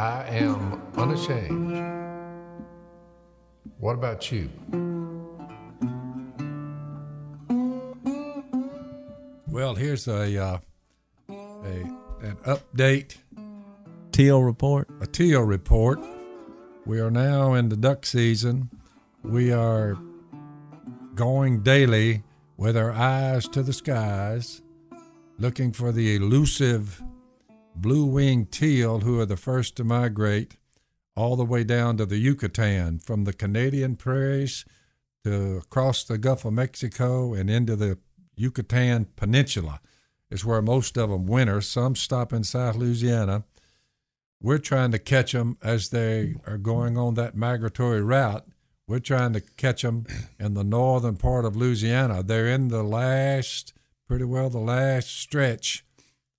I am unashamed. What about you? Well, here's a, uh, a an update, Teal report. a teal report. We are now in the duck season. We are going daily with our eyes to the skies, looking for the elusive blue winged teal who are the first to migrate all the way down to the Yucatan from the Canadian prairies to across the Gulf of Mexico and into the Yucatan Peninsula is where most of them winter. Some stop in South Louisiana. We're trying to catch them as they are going on that migratory route. We're trying to catch them in the northern part of Louisiana. They're in the last, pretty well the last stretch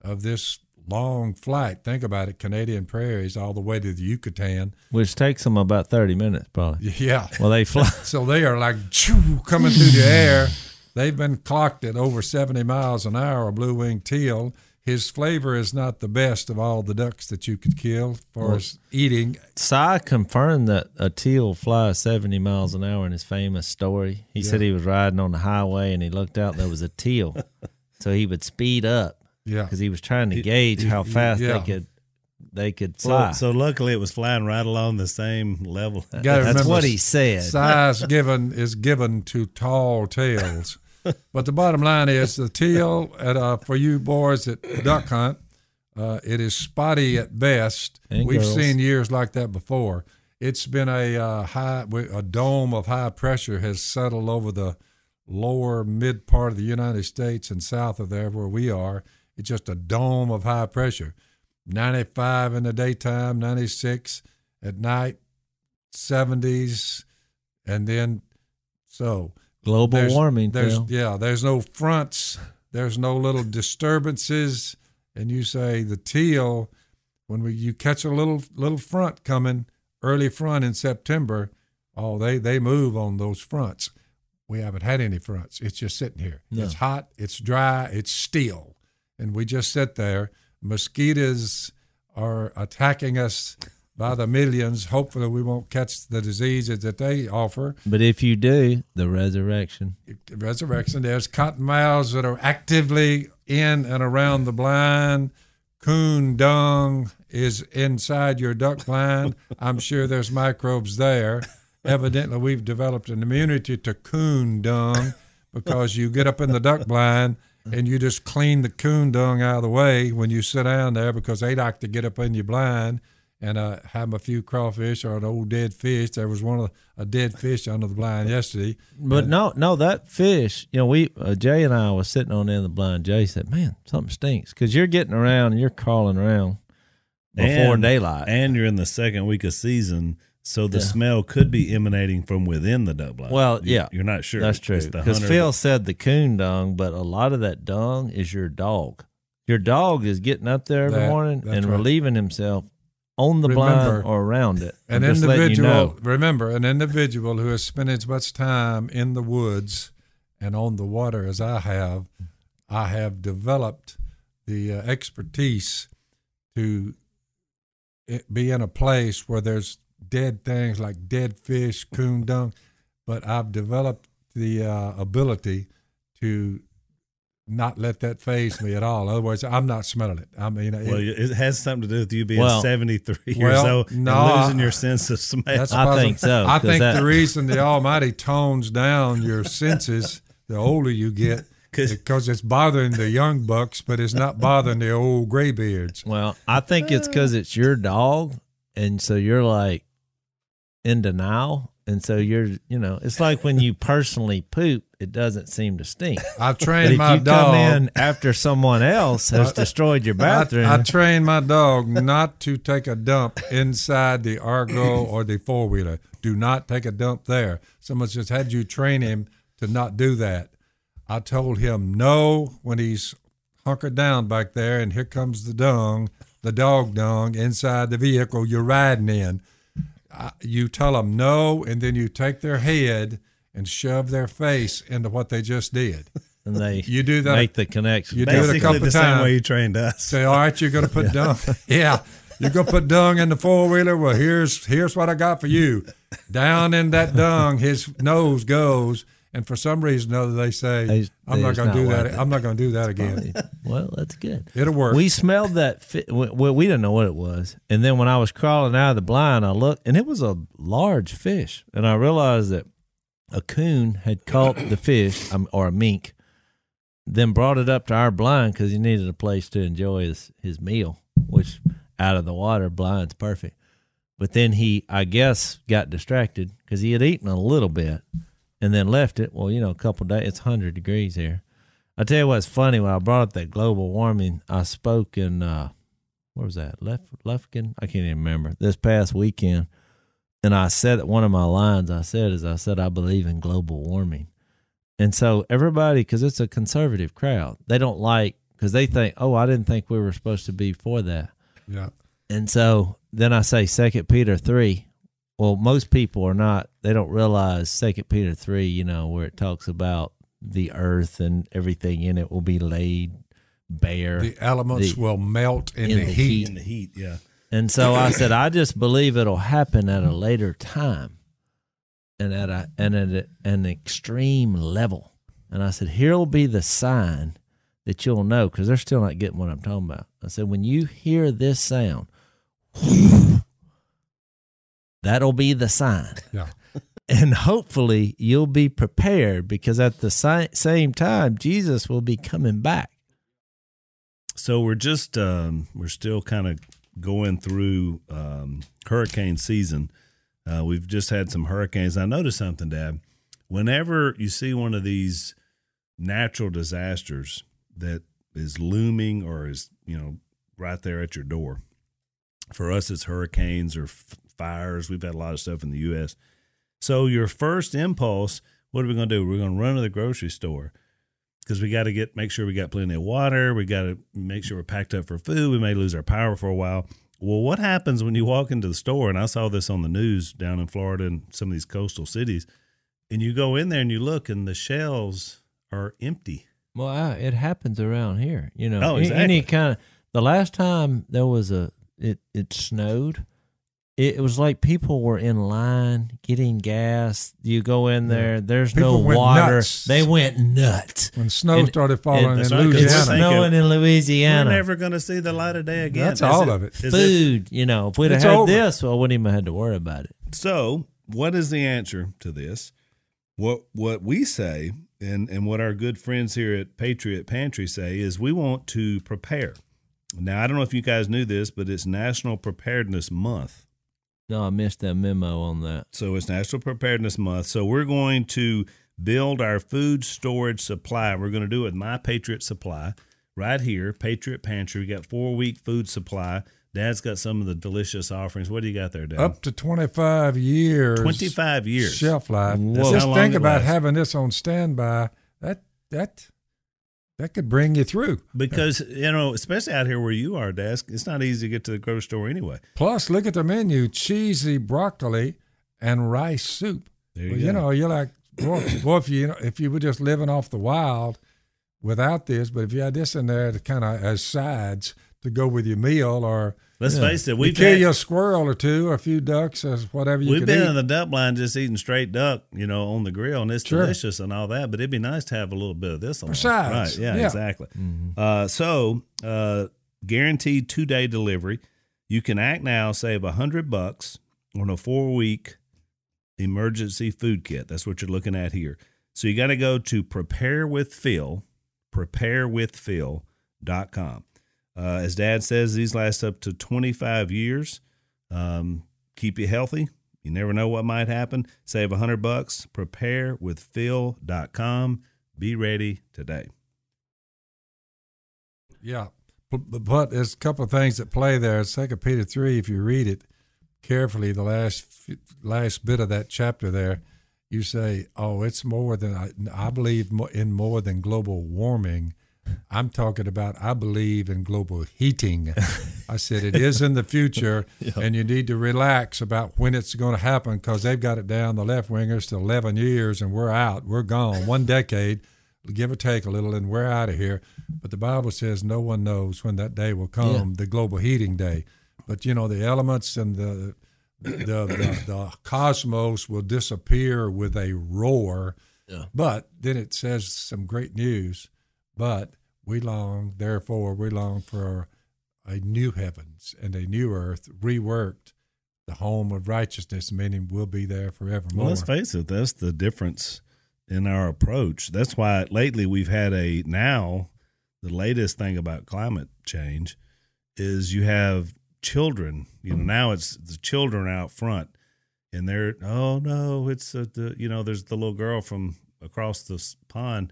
of this long flight. Think about it Canadian prairies all the way to the Yucatan. Which takes them about 30 minutes, probably. Yeah. Well, they fly. So they are like choo, coming through the air. They've been clocked at over 70 miles an hour, a blue winged teal. His flavor is not the best of all the ducks that you could kill for Well- as eating. Si confirmed that a teal flies 70 miles an hour in his famous story. He said he was riding on the highway and he looked out, there was a teal. so he would speed up Yeah. because he was trying to gauge how fast yeah. they could they could So, fly. so luckily it was flying right along the same level. That's remember, what he said. Si's given is given to tall tales. but the bottom line is the teal at uh, for you boys at duck hunt, uh, it is spotty at best. And We've girls. seen years like that before. It's been a uh, high, a dome of high pressure has settled over the lower mid part of the United States and south of there where we are. It's just a dome of high pressure. 95 in the daytime, 96 at night, 70s, and then so Global there's- warming, There's yeah, there's no fronts, there's no little disturbances, and you say the teal when we you catch a little little front coming early front in September, oh they they move on those fronts. We haven't had any fronts. It's just sitting here. No. It's hot. It's dry. It's still, and we just sit there. Mosquitoes are attacking us by the millions. Hopefully, we won't catch the diseases that they offer But if you do, the resurrection. resurrection. There's cottonmouths that are actively in and around the blind. Coon dung is inside your duck blind. I'm sure there's microbes there. Evidently, we've developed an immunity to coon dung because you get up in the duck blind and you just clean the coon dung out of the way when you sit down there because they like to get up in your blind and uh, have a few crawfish or an old dead fish. There was one of a dead fish under the blind yesterday. But no, no, that fish. You know, we uh, Jay and I was sitting on the end of the blind. Jay said, "Man, something stinks," because you're getting around and you're crawling around before And- daylight. And you're in the second week of season, so the Yeah. smell could be emanating from within the duck blind. well, You- yeah, You're not sure. That's true. Because hunter Phil said the coon dung, but a lot of that dung is your dog. Your dog is getting up there every That- morning and right. relieving himself on the Remember, blind or around it. An I'm just you individual, know. remember, an individual who has spent as much time in the woods and on the water as I have, I have developed the uh, expertise to be in a place where there's dead things like dead fish, coon dung, but I've developed the uh, ability to not let that faze me at all. Otherwise, I'm not smelling it. I mean, it- Well, it has something to do with you being Well- 73 years Well, old no, and losing I- your sense of smell. That's I think so, I 'cause think that- the reason the Almighty tones down your senses the older you get, 'Cause- because it's bothering the young bucks, but it's not bothering the old graybeards. Well, I think it's because it's your dog, and so you're like in denial, and so you're, you know, it's like when you personally poop, it doesn't seem to stink. I've trained if my you dog. come in after someone else has destroyed your bathroom, I, I trained my dog not to take a dump inside the Argo or the four wheeler. Do not take a dump there. Someone just had you train him to not do that. I told him no when he's hunkered down back there, and here comes the dung, the dog dung inside the vehicle you're riding in. I, you tell them no, and then you take their head and shove their face into what they just did. and they You do that. make the connection. You do it a couple the same times. way you trained us. Say, all right, you're going to put dung. yeah, you're going to put dung in the four wheeler. Well, here's here's what I got for you. Down in that dung, his nose goes, and for some reason or other, they say, They- "I'm not going to do that. it." I'm not going to do that again." well, that's good. It'll work. We smelled that. Fi- well, we didn't know what it was, and then when I was crawling out of the blind, I looked, and it was a large fish, and I realized that a coon had caught the fish, um, or a mink, then brought it up to our blind because he needed a place to enjoy his his meal, which out of the water, blind's perfect. But then he, I guess, got distracted because he had eaten a little bit, and then left it. Well, you know, a couple days. It's hundred degrees here. I tell you what's funny. When I brought up that global warming, I spoke in uh, where was that? Left Lufkin? I can't even remember. This past weekend, and I said that one of my lines I said is I said I believe in global warming, and so everybody because it's a conservative crowd, they don't like because they think, oh, I didn't think we were supposed to be for that. yeah. And so then I say Second Peter three. Well, most people are not. They don't realize Second Peter three. You know where it talks about the earth and everything in it will be laid bare. The elements The- will melt in, in the, the heat. heat. In the heat, yeah. And so I said, I just believe it'll happen at a later time, and at a and at a, an extreme level. And I said, here'll be the sign that you'll know because they're still not getting what I'm talking about. I said, when you hear this sound, that'll be the sign. Yeah. And hopefully you'll be prepared because at the si- same time, Jesus will be coming back. So we're just um, we're still kind of going through um, hurricane season. Uh, we've just had some hurricanes. I noticed something, Dad. Whenever you see one of these natural disasters that is looming or is you know right there at your door, for us it's hurricanes or f- fires. We've had a lot of stuff in the U.S. So your first impulse, what are we going to do? We're going to run to the grocery store because we got to get make sure we got plenty of water. We got to make sure we're packed up for food. We may lose our power for a while. Well, what happens when you walk into the store? And I saw this on the news down in Florida and some of these coastal cities. And you go in there and you look, and the shelves are empty. Well, I, it happens around here. You know, Oh, exactly. any kind of. The last time there was a it it snowed, it, it was like people were in line getting gas. You go in there, there's no People went water. nuts. They went nuts. When snow And- started falling and- in That's right, 'cause It's Louisiana. Louisiana, snowing in Louisiana. We're never going to see the light of day again. That's Is all of it. is Food, you know, if we'd have It's had over. this, well, I wouldn't even have had to worry about it. So, what is the answer to this? What what we say and and what our good friends here at Patriot Pantry say is we want to prepare. Now, I don't know if you guys knew this, but it's National Preparedness Month. No, I missed that memo on that. So it's National Preparedness Month. So we're going to build our food storage supply. We're going to do it with My Patriot Supply right here, Patriot Pantry. We got four week food supply. Dad's got some of the delicious offerings. What do you got there, Dad? up to 25 years 25 years. shelf life. Whoa. Just think about lasts. having this on standby. That that that could bring you through. Because you know, especially out here where you are, Desk, it's not easy to get to the grocery store anyway. Plus, look at the menu: cheesy broccoli and rice soup. There you well, go. you know, you're like, boy, boy, if you know, if you were just living off the wild without this, but if you had this in there to kind of as sides to go with your meal, or Let's face it, we've kill had- you a squirrel or two, or a few ducks, or whatever you we've been eat. in the duck line just eating straight duck, you know, on the grill, and it's Sure. delicious and all that. But it'd be nice to have a little bit of this on. For sides. right? Yeah, Yeah. exactly. Uh, so, uh, guaranteed two day delivery. You can act now, save a hundred bucks on a four week emergency food kit. That's what you're looking at here. So you got to go to prepare with Phil, preparewithphil.com. Uh, as dad says, these last up to 25 years. Um, keep you healthy. You never know what might happen. Save a hundred bucks. Preparewithphil.com. Be ready today. Yeah, but, but- there's a couple of things that play there. Second Peter three, if you read it carefully, the last last bit of that chapter there, you say, "Oh, it's more than I, I believe in more than global warming." I'm talking about I believe in global heating. I said it is in the future, and you need to relax about when it's going to happen because they've got it down the left wingers to 11 years, and we're out. We're gone. One decade, give or take a little, and we're out of here. But the Bible says no one knows when that day will come, Yeah. the global heating day. but you know the elements and the the, the, the cosmos will disappear with a roar. Yeah. But then it says some great news. But we long, therefore, we long for a new heavens and a new earth, reworked, the home of righteousness, meaning we'll be there forevermore. Well, let's face it, that's the difference in our approach. That's why lately we've had a now the latest thing about climate change is you have children. You know, now it's the children out front, and they're oh no, it's uh, the you know there's the little girl from across the pond.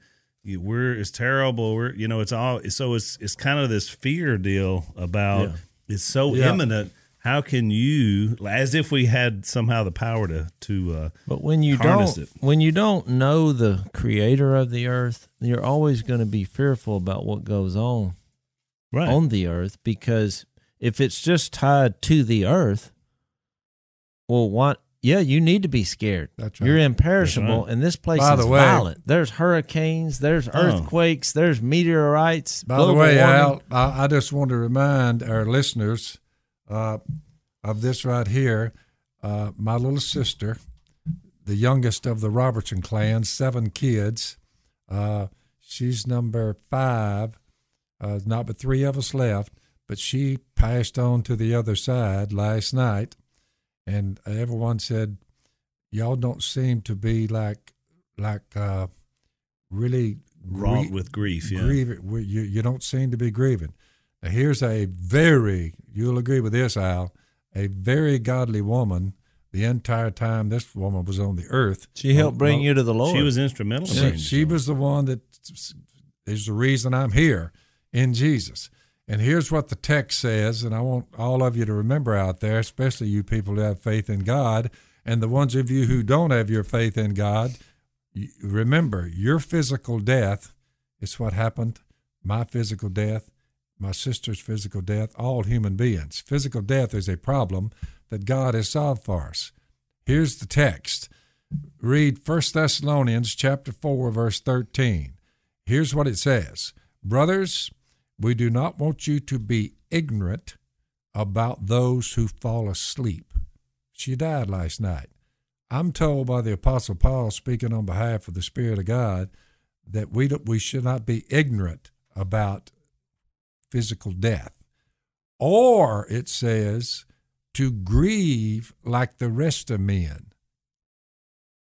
We're it's terrible. We're you know it's all so it's it's kind of this fear deal about Yeah. it's so Yeah. imminent. How can you, as if we had somehow the power to to uh, But when you don't it. when you don't know the creator of the earth, you're always going to be fearful about what goes on right on the earth because if it's just tied to the earth, well, what? Yeah, you need to be scared. That's right. You're imperishable, That's right. and this place By is the way- violent. There's hurricanes, there's earthquakes, there's meteorites. By the way, warming. Al, I, I just want to remind our listeners uh, of this right here. Uh, my little sister, the youngest of the Robertson clan, seven kids. Uh, she's number five. Uh, not but three of us left, but she passed on to the other side last night, and everyone said, "Y'all don't seem to be like, like, uh, really wrought grie- with grief. Yeah, grieving. You, you don't seem to be grieving. Now, here's a very, you'll agree with this, Al, a very godly woman the entire time this woman was on the earth. she helped bring Well, you to the Lord. she was instrumental. She, she was the one that is the reason I'm here in Jesus. And here's what the text says, and I want all of you to remember out there, especially you people who have faith in God, and the ones of you who don't have your faith in God, remember your physical death is what happened. My physical death, my sister's physical death, all human beings. Physical death is a problem that God has solved for us. Here's the text read 1 Thessalonians chapter 4 verse 13. Here's what it says. Brothers, we do not want you to be ignorant about those who fall asleep. She died last night. I'm told by the apostle Paul speaking on behalf of the spirit of God that we we should not be ignorant about physical death. Or it says to grieve like the rest of men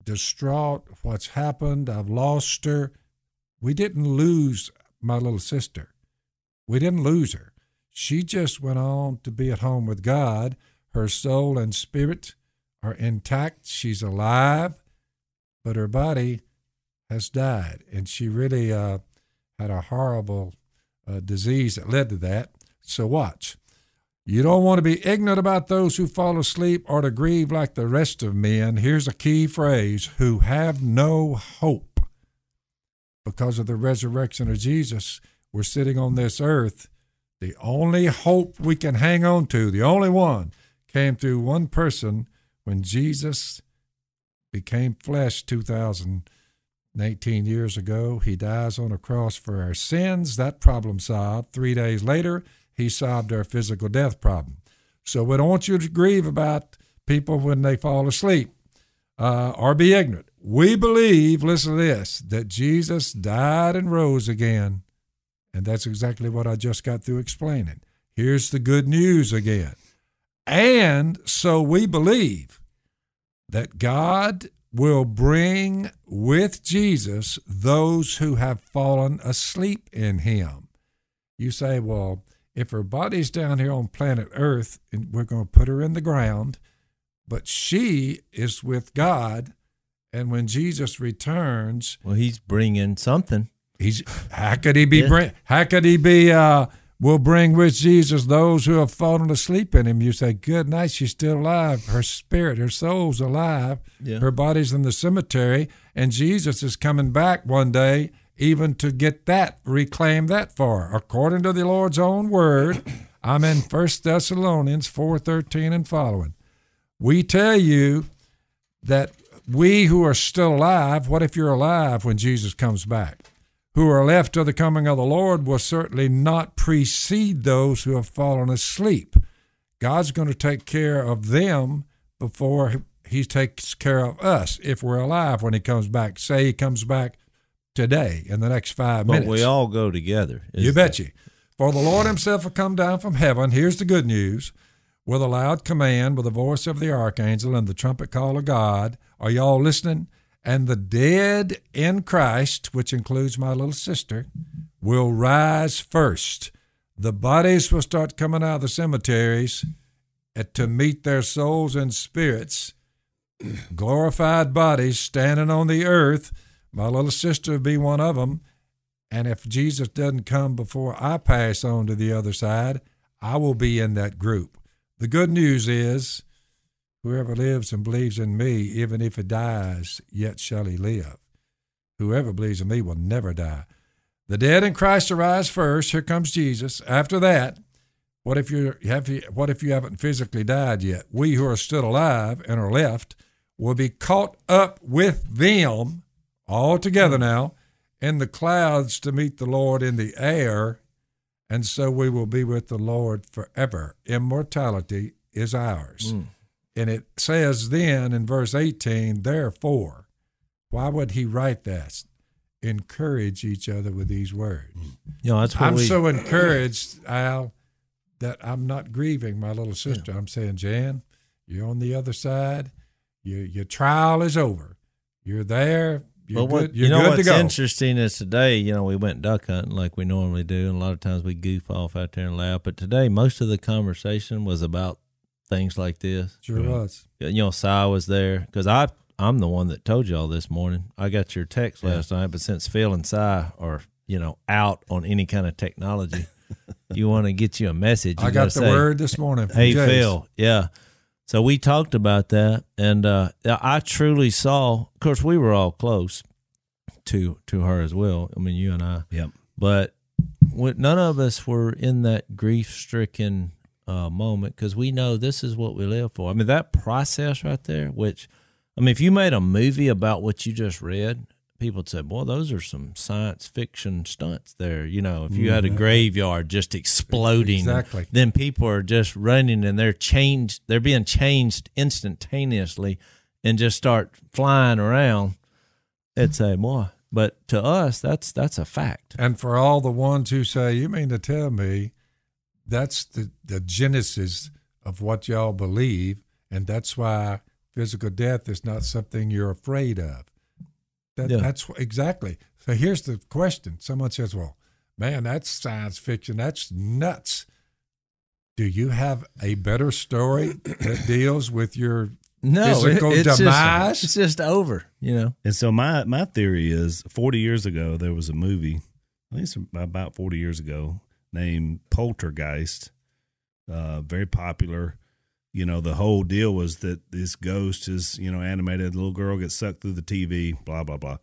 distraught what's happened i've lost her we didn't lose my little sister we didn't lose her. She just went on to be at home with god. Her soul and spirit are intact. She's alive but her body has died. And she really uh, had a horrible uh, disease that led to that. So watch. You don't want to be ignorant about those who fall asleep or to grieve like the rest of men. Here's a key phrase who have no hope. Because of the resurrection of Jesus, we're sitting on this earth. The only hope we can hang on to, the only one, came through one person when Jesus became flesh 2019 years ago. He dies on a cross for our sins. That problem solved. Three days later, he solved our physical death problem. So we don't want you to grieve about people when they fall asleep uh, or be ignorant. We believe, listen to this, that Jesus died and rose again. And that's exactly what I just got through explaining. Here's the good news again. And so we believe that God will bring with Jesus those who have fallen asleep in him. You say, well, if her body's down here on planet Earth and we're going to put her in the ground, but she is with God, and when Jesus returns, well, he's bringing something. He's how could he be Yeah. bring, how could he be uh will bring with Jesus those who have fallen asleep in him. You say, Good night, she's still alive. Her spirit, her soul's alive. Yeah. Her body's in the cemetery, and Jesus is coming back one day even to get that, reclaim that for her. According to the Lord's own word, I'm in First Thessalonians four thirteen and following. We tell you that we who are still alive, what if you're alive when Jesus comes back? Who are left to the coming of the Lord will certainly not precede those who have fallen asleep. God's going to take care of them before he takes care of us if we're alive when he comes back. Say he comes back today in the next five But minutes. we all go together. You bet you. For the Lord himself will come down from heaven. Here's the good news. With a loud command, with the voice of the archangel and the trumpet call of God. Are y'all listening? And the dead in Christ, which includes my little sister, will rise first. The bodies will start coming out of the cemeteries to meet their souls and spirits. Glorified bodies standing on the earth. My little sister will be one of them. And if Jesus doesn't come before I pass on to the other side, I will be in that group. The good news is whoever lives and believes in me, even if he dies, yet shall he live. Whoever believes in me will never die. The dead in Christ arise first. Here comes Jesus. After that, what if you have what if you haven't physically died yet? We who are still alive and are left will be caught up with them all together now in the clouds to meet the Lord in the air, and so we will be with the Lord forever. Immortality is ours. Mm. And it says then in verse 18, therefore, why would he write that? Encourage each other with these words. Mm. You know, that's what I'm we. so encouraged, Al, that I'm not grieving my little sister. I'm saying, Jan, you're on the other side. Your your trial is over. You're there. You're what good. You're you know good to what's go. interesting is today, you know, we went duck hunting like we normally do, and a lot of times we goof off out there and laugh. But today, most of the conversation was about things like this. Sure was. You know, Si was there because I I'm the one that told you all this morning. I got your text last night, but since Phil and Si are you know out on any kind of technology, you want to get you a message. You I got the say, word this morning. Hey Jase. Phil, yeah. So we talked about that, and uh, I truly saw. Of course, we were all close to to her as well. I mean, you and I. Yep. But none of us were in that grief stricken uh, moment because we know this is what we live for. I mean, that process right there. Which, I mean, if you made a movie about what you just read, people would say, "Boy, those are some science fiction stunts." There, you know, if you had a graveyard just exploding, Exactly. then people are just running and they're changed. They're being changed instantaneously, and just start flying around. It's a boy, but to us, that's that's a fact. And for all the ones who say, you mean to tell me that's the, the genesis of what y'all believe, and that's why physical death is not something you're afraid of. That, Yeah. That's exactly. So here's the question. Someone says, well, man, that's science fiction. That's nuts. Do you have a better story that deals with your No, physical it- it's demise? Just, it's just over. You know. And so my my theory is 40 years ago there was a movie, I think it's about 40 years ago, named Poltergeist. Uh, very popular. You know, the whole deal was that this ghost is, you know, animated. The little girl gets sucked through the TV, blah blah blah.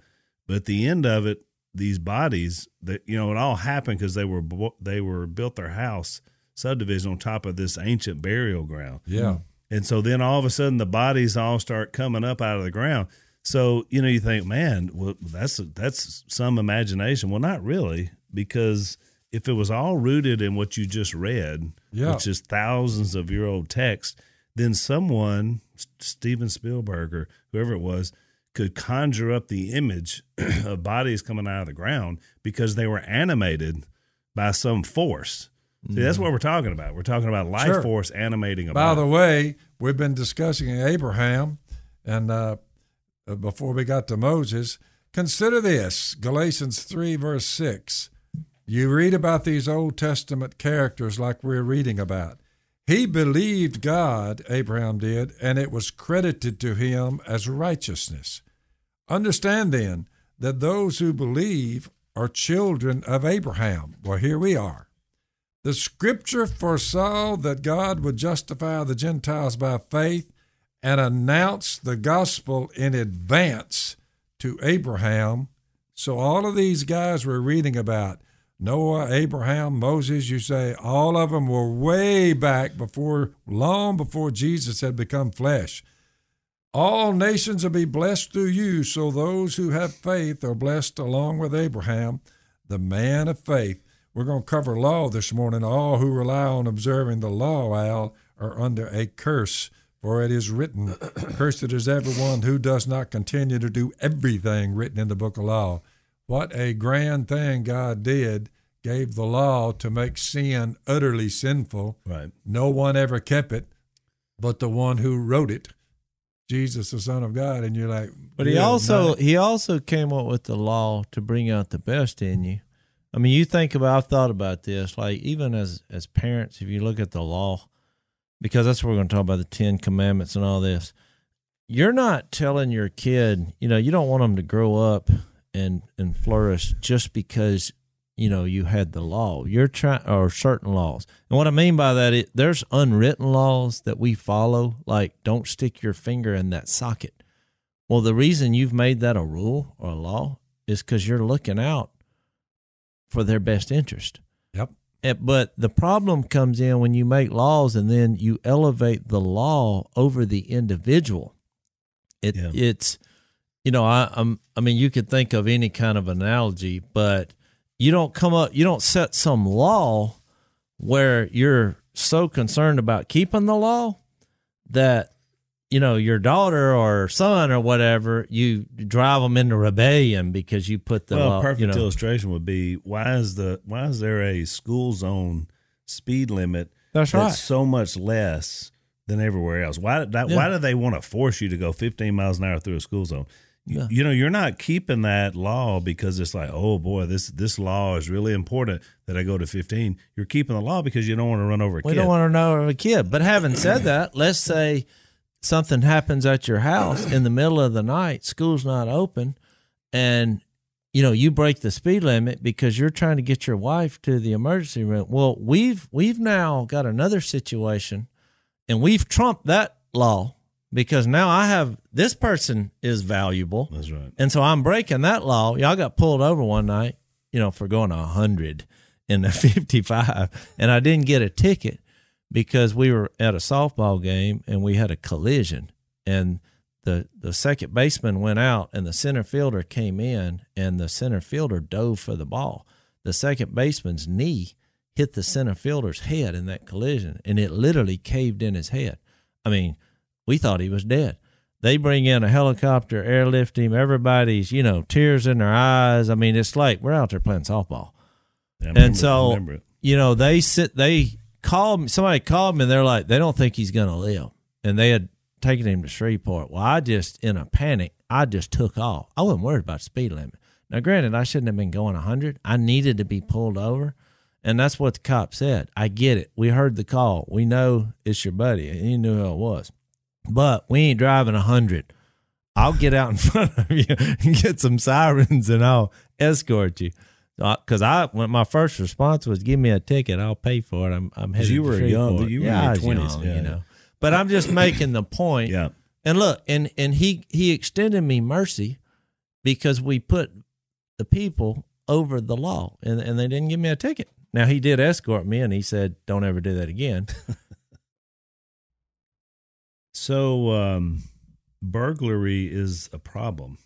But at the end of it, these bodies that you know it all happened because they were they were built their house subdivision on top of this ancient burial ground. yeah. And so then all of a sudden the bodies all start coming up out of the ground. So, you know, you think, man, well, that's that's some imagination. Well, not really, because if it was all rooted in what you just read, Yeah. which is thousands of year old text, then someone, Steven Spielberg or whoever it was, could conjure up the image of bodies coming out of the ground because they were animated by some force. See, that's what we're talking about. We're talking about life Sure. force animating a By body. the way, we've been discussing Abraham, and uh, uh, before we got to Moses, consider this Galatians 3, verse 6. You read about these Old Testament characters like we're reading about. He believed God, Abraham did, and it was credited to him as righteousness. Understand then that those who believe are children of Abraham. Well, here we are. The scripture foresaw that God would justify the Gentiles by faith and announce the gospel in advance to Abraham. So, all of these guys we're reading about Noah, Abraham, Moses, you say all of them were way back before, long before Jesus had become flesh. All nations will be blessed through you. So, those who have faith are blessed along with Abraham, the man of faith. we're going to cover law this morning. All who rely on observing the law, Al, are under a curse. For it is written, Cursed is everyone who does not continue to do everything written in the book of law. What a grand thing God did, gave the law to make sin utterly sinful. Right. No one ever kept it but the one who wrote it, Jesus, the Son of God. And you're like, But he also he also came up with the law to bring out the best in you. I mean, you think about I've thought about this, like even as as parents, if you look at the law, because that's what we're going to talk about the Ten Commandments and all this. You're not telling your kid, you know, you don't want them to grow up and and flourish just because you know you had the law. You're trying or certain laws, and what I mean by that is there's unwritten laws that we follow, like don't stick your finger in that socket. Well, the reason you've made that a rule or a law is because you're looking out for their best interest. Yep. And- But the problem comes in when you make laws and then you elevate the law over the individual. It Yeah. it's you know I I'm, I mean you could think of any kind of analogy, but you don't come up you don't set some law where you're so concerned about keeping the law that you know your daughter or son or whatever you drive them into rebellion because you put the well, law perfect you know illustration would be why is the why is there a school zone speed limit That's right. so much less than everywhere else? Why that, Yeah. why do they want to force you to go 15 miles an hour through a school zone? You- Yeah. You know, you're not keeping that law because it's like, oh boy, this this law is really important that I go to 15. You're keeping the law because you don't want to run over a We kid. don't want to know a kid. But having said that, let's say something happens at your house in the middle of the night, school's not open, and you know you break the speed limit because you're trying to get your wife to the emergency room. Well, we've we've now got another situation, and we've trumped that law because now I have this person is valuable. That's right. And so I'm breaking that law. Y'all got pulled over one night, you know, for going a hundred in the 55, and I didn't get a ticket because we were at a softball game and we had a collision, and the the second baseman went out and the center fielder came in, and the center fielder dove for the ball. The second baseman's knee hit the center fielder's head in that collision, and it literally caved in his head. I mean, we thought he was dead. They bring in a helicopter, airlift him. Everybody's, you know, tears in their eyes. I mean, it's like we're out there playing softball. Yeah, And so, it. you know, they sit, they called me, somebody called me and they're like, they don't think he's going to live. And they had taken him to Shreveport. Well, I just, in a panic, I just took off. I wasn't worried about speed limit. Now, granted, I shouldn't have been going 100. I needed to be pulled over. And that's what the cop said. I get it. We heard the call. We know it's your buddy. And he knew who it was. But we ain't driving 100. I'll get out in front of you and get some sirens and I'll escort you. Uh, because I, when my first response was, "Give me a ticket, I'll pay for it." I'm, I'm headed. you were young, you were yeah, in your 20s, young, yeah. you know. But I'm just making the point. Yeah. And look, and and he he extended me mercy because we put the people over the law, and and they didn't give me a ticket. Now he did escort me, and he said, "Don't ever do that again." So, um, burglary is a problem.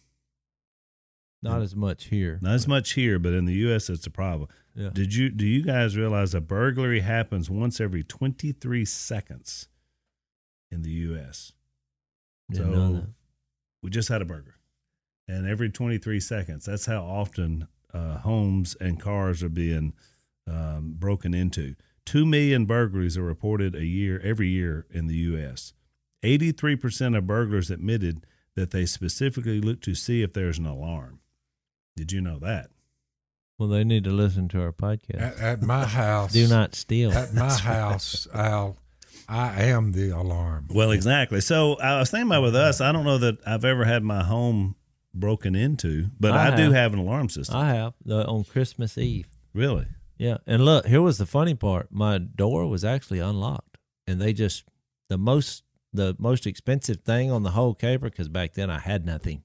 Not as much here. Not as much here, but in the U.S., it's a problem. Yeah. Did you do you guys realize a burglary happens once every 23 seconds in the U.S.? Didn't So we just had a burger, and every 23 seconds, that's how often uh, homes and cars are being um, broken into. Two million burglaries are reported a year every year in the U.S. 83% of burglars admitted that they specifically look to see if there's an alarm. Did you know that? Well, they need to listen to our podcast. At, at my house, Do not steal. At my house, Al, I am the alarm. Well, exactly. So I was thinking about with us, I don't know that I've ever had my home broken into, but I I, do have. have an alarm system. I have the on Christmas Eve. really? Yeah, and look, here was the funny part. My door was actually unlocked, and they just the most the most expensive thing on the whole caper because back then I had nothing.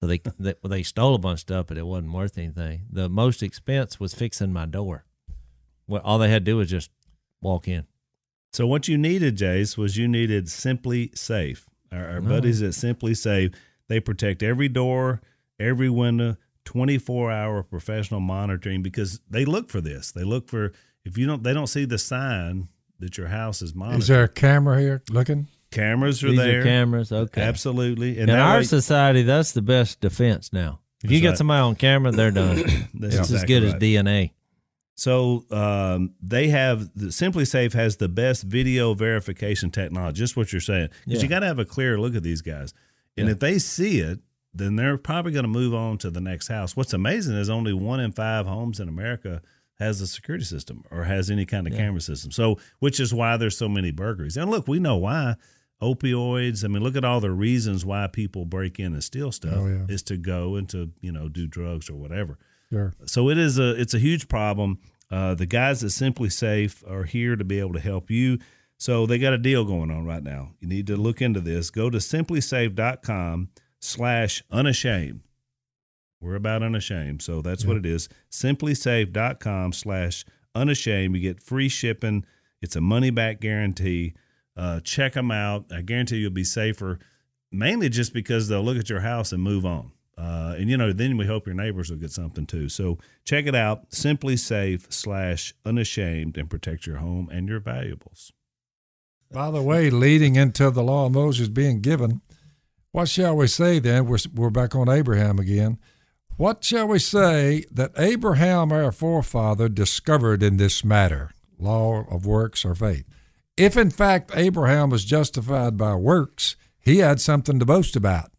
So they, they they stole a bunch of stuff, but it wasn't worth anything. The most expense was fixing my door. Well, all they had to do was just walk in. So what you needed, Jase, was you needed SimpliSafe. Our, our buddies oh. at SimpliSafe, they protect every door, every window, 24 hour professional monitoring because they look for this. They look for if you don't they don't see the sign that your house is monitored. Is there a camera here looking? Cameras are These there? are cameras. Okay. Absolutely. In our way- society, that's the best defense now. If you get right. somebody on camera, they're done. That's it's as exactly good as. DNA. So um, they have the SimpliSafe has the best video verification technology. Just what you're saying, because Yeah. you got to have a clear look at these guys, and Yeah. if they see it, then they're probably going to move on to the next house. What's amazing is only one in five homes in America has a security system or has any kind of Yeah. camera system. So, which is why there's so many burglaries. And look, we know why. Opioids. I mean, look at all the reasons why people break in and steal stuff. Oh, yeah. Is to go and to you know do drugs or whatever Sure. so it is a it's a huge problem. Uh, the guys at SimpliSafe are here to be able to help you. So they got a deal going on right now. You need to look into this. Go to simplisafe.com slash unashamed. We're about unashamed. So that's what it is. Simplisafe.com slash unashamed. You get free shipping. It's a money back guarantee. Uh, check them out. I guarantee you'll be safer, mainly just because they'll look at your house and move on. Uh, and you know, then we hope your neighbors will get something too. So check it out. SimpliSafe slash unashamed and protect your home and your valuables. By the way, leading into the law of Moses being given, what shall we say then? We're, we're back on Abraham again. What shall we say that Abraham, our forefather, discovered in this matter, law of works or faith? If in fact Abraham was justified by works, he had something to boast about.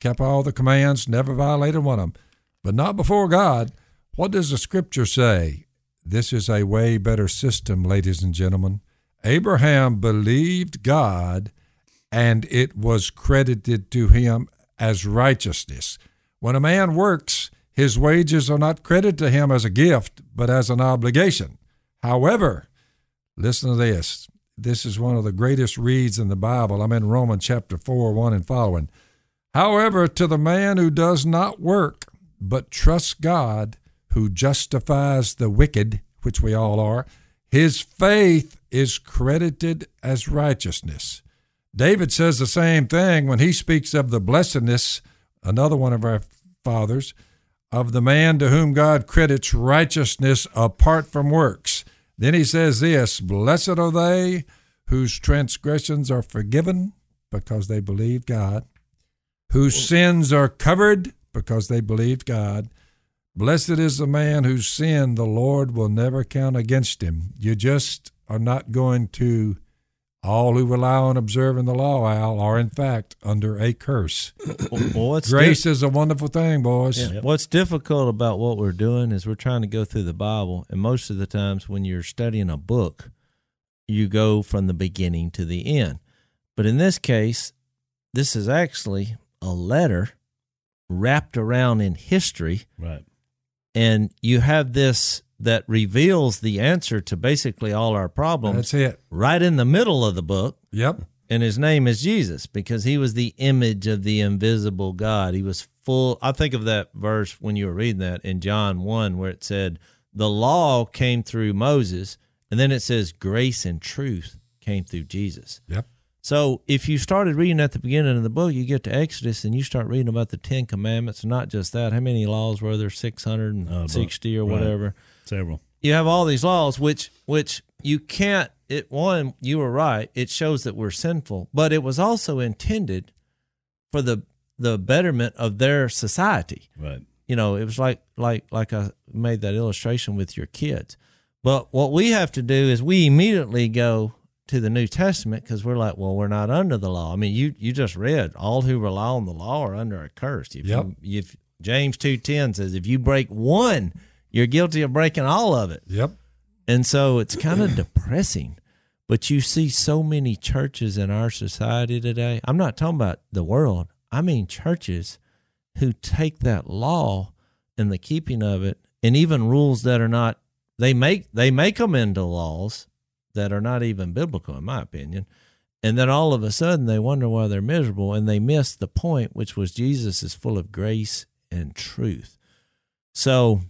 Kept all the commands, never violated one of them, but not before God. What does the scripture say? This is a way better system, ladies and gentlemen. Abraham believed God, and it was credited to him as righteousness. When a man works, his wages are not credited to him as a gift, but as an obligation. However, listen to this. This is one of the greatest reads in the Bible. I'm in Romans chapter 4, 1 and following. However, to the man who does not work, but trusts God, who justifies the wicked, which we all are, his faith is credited as righteousness. David says the same thing when he speaks of the blessedness, another one of our fathers, of the man to whom God credits righteousness apart from works. Then he says this Blessed are they whose transgressions are forgiven because they believe God, whose sins are covered because they believed God. Blessed is the man whose sin the Lord will never count against him. You just are not going to. All who rely on observing the law, Al, are in fact under a curse. Well, what's Grace is a wonderful thing, boys. Yeah. What's difficult about what we're doing is we're trying to go through the Bible, and most of the times when you're studying a book, you go from the beginning to the end. But in this case, this is actually a letter wrapped around in history, Right. and you have this that reveals the answer to basically all our problems That's it. right in the middle of the book. Yep. and his name is Jesus because he was the image of the invisible God. He was full. I think of that verse when you were reading that in John 1 where it said, The law came through Moses, and then it says, Grace and truth came through Jesus. Yep. So if you started reading at the beginning of the book, you get to Exodus and you start reading about the Ten Commandments. Not just that, how many laws were there? 660 or right. Several. you have all these laws which which you can't it one you were right it shows that we're sinful but it was also intended for the the betterment of their society Right. you know it was like like like i made that illustration with your kids but what we have to do is we immediately go to the new testament because we're like well we're not under the law i mean you you just read all who rely on the law are under a curse if Yep. you, if james 2.10 says if you break one you're guilty of breaking all of it Yep. and so it's kind of depressing. But you see so many churches in our society today. I'm not talking about the world. I mean churches who take that law and the keeping of it and even rules that are not they make they make them into laws that are not even biblical in my opinion. And then all of a sudden they wonder why they're miserable and they miss the point which was Jesus is full of grace and truth. So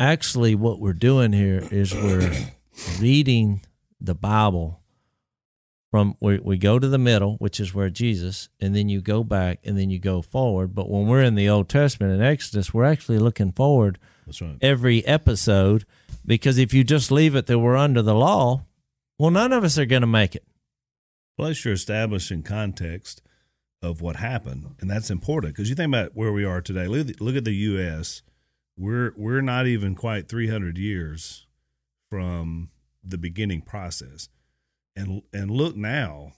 actually what we're doing here is we're reading the Bible from we, we go to the middle, which is where Jesus, and then you go back and then you go forward. But when we're in the Old Testament in Exodus, we're actually looking forward That's right. every episode because if you just leave it that we're under the law, well, none of us are going to make it. Plus, you're establishing context of what happened, and that's important because you think about where we are today. Look, at the- look at the U.S. We're we're not even quite 300 years from the beginning process, and and look now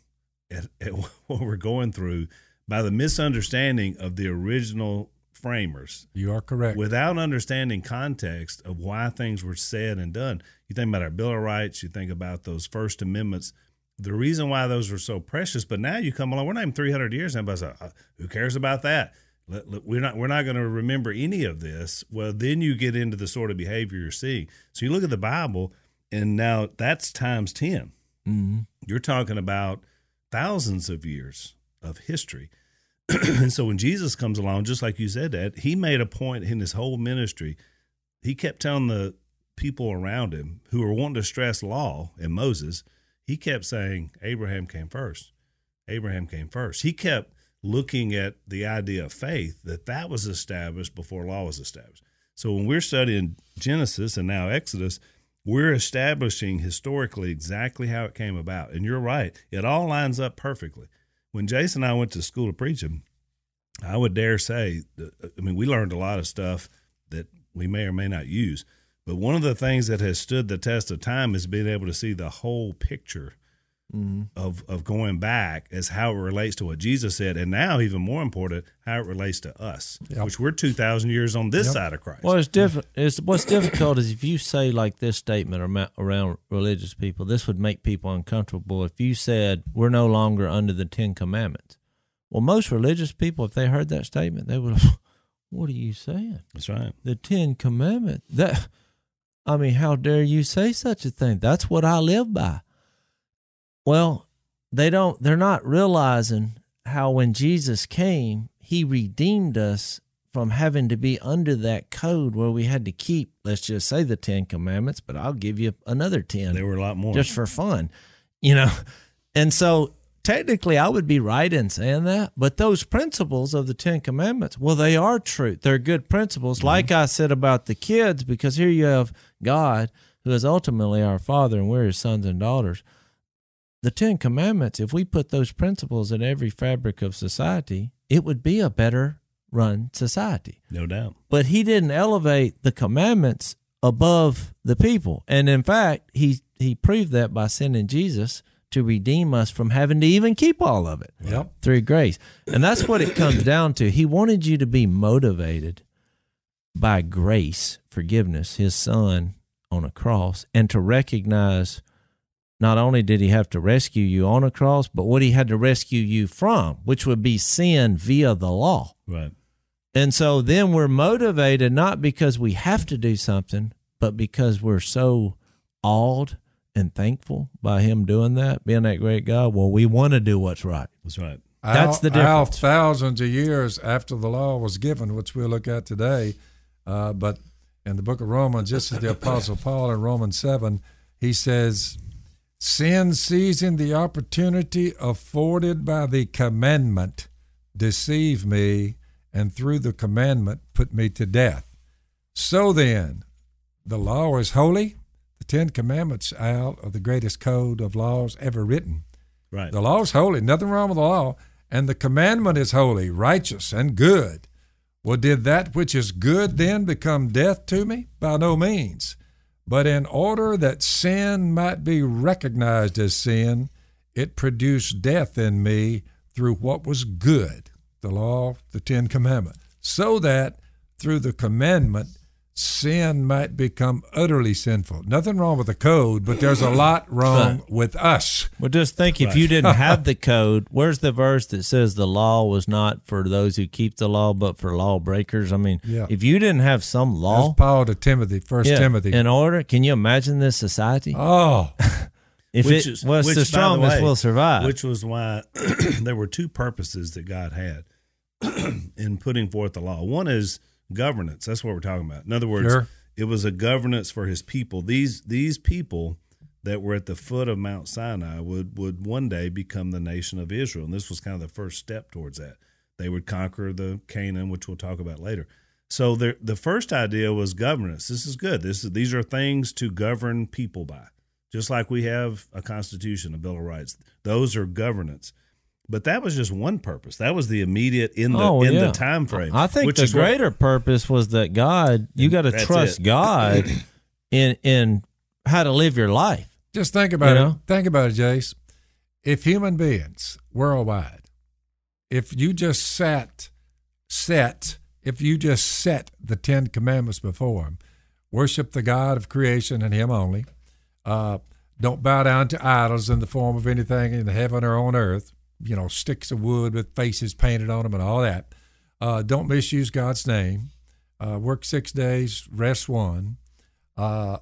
at, at what we're going through by the misunderstanding of the original framers You are correct. without understanding context of why things were said and done. You think about our Bill of Rights, you think about those First Amendments, the reason why those were so precious. But now you come along, we're not even 300 years, and everybody's like, "Uh, who cares about that? Let- let- We're not, we're not going to remember any of this. Well, then you get into the sort of behavior you're seeing. So you look at the Bible, and now that's times 10 Mm-hmm. you're talking about thousands of years of history. and so when Jesus comes along, just like you said, that he made a point in his whole ministry. He kept telling the people around him who were wanting to stress law and Moses, he kept saying, Abraham came first. Abraham came first. He kept looking at the idea of faith that that was established before law was established. So when we're studying Genesis and now Exodus, we're establishing historically exactly how it came about. And you're right, it all lines up perfectly. When Jason and I went to school of preaching, I would dare say, uh, I mean, we learned a lot of stuff that we may or may not use. But one of the things that has stood the test of time is being able to see the whole picture Mm-hmm. of of going back is how it relates to what Jesus said, and now even more important, how it relates to us, Yep. which we're two thousand years on this Yep. side of Christ. Well, it's different. It's what's difficult is if you say like this statement around religious people, this would make people uncomfortable. If you said we're no longer under the Ten Commandments, well, most religious people, if they heard that statement, they would. What are you saying? That's right. The Ten Commandments. That, I mean, how dare you say such a thing? That's what I live by. Well, they don't. They're not realizing how when Jesus came, He redeemed us from having to be under that code where we had to keep, let's just say, the Ten Commandments. But I'll give you another ten There were a lot more. just for fun, you know. And so technically I would be right in saying that, but those principles of the 10 commandments, well they are true. They're good principles mm-hmm. like I said about the kids because here you have God who is ultimately our father and we're his sons and daughters. The 10 commandments, if we put those principles in every fabric of society, it would be a better run society no doubt. but he didn't elevate the commandments above the people. And in fact, he he proved that by sending Jesus to redeem us from having to even keep all of it Yep. through grace. And that's what it comes down to. He wanted you to be motivated by grace, forgiveness, his son on a cross, and to recognize not only did he have to rescue you on a cross, but what he had to rescue you from, which would be sin via the law. Right. And so then we're motivated not because we have to do something, but because we're so awed and thankful by him doing that, being that great God. Well, we want to do what's right. That's right. That's the our difference. thousands of years after the law was given, which we'll look at today, uh, but in the book of Romans, just as the Apostle Paul in Romans 7, he says, Sin seizing the opportunity afforded by the commandment deceived me, and through the commandment put me to death. So then, the law is holy. The Ten Commandments out of the greatest code of laws ever written. Right. The law is holy, nothing wrong with the law, and the commandment is holy, righteous, and good. Well, did that which is good then become death to me? By no means. But in order that sin might be recognized as sin, it produced death in me through what was good, the law, the Ten Commandments, so that through the commandment, sin might become utterly sinful. Nothing wrong with the code, but there's a lot wrong with us. Well, just think if you didn't have the code, where's the verse that says the law was not for those who keep the law, but for lawbreakers? I mean, Yeah. if you didn't have some law That's Paul to Timothy, First yeah, Timothy. in order, can you imagine this society? oh, if Which it is- was which, the by strongest way, will survive. Which was why there were two purposes that God had in putting forth the law. One is governance. That's what we're talking about. In other words, Sure. it was a governance for his people. These these people that were at the foot of Mount Sinai would would one day become the nation of Israel, and this was kind of the first step towards that. They would conquer the Canaan, which we'll talk about later. So the the first idea was governance. This is good. This is, these are things to govern people by, just like we have a constitution, a bill of rights. Those are governance. But that was just one purpose. That was the immediate in the Oh, in yeah. the time frame. I think which the is what- greater purpose was that God, you got to trust it. God in in how to live your life. Just think about You it. know? Think about it, Jase. If human beings worldwide, if you just sat, set, if you just set the Ten Commandments before him, worship the God of creation and Him only, uh, don't bow down to idols in the form of anything in heaven or on earth, you know, sticks of wood with faces painted on them and all that. Uh, don't misuse God's name. Uh, work six days, rest one. Uh,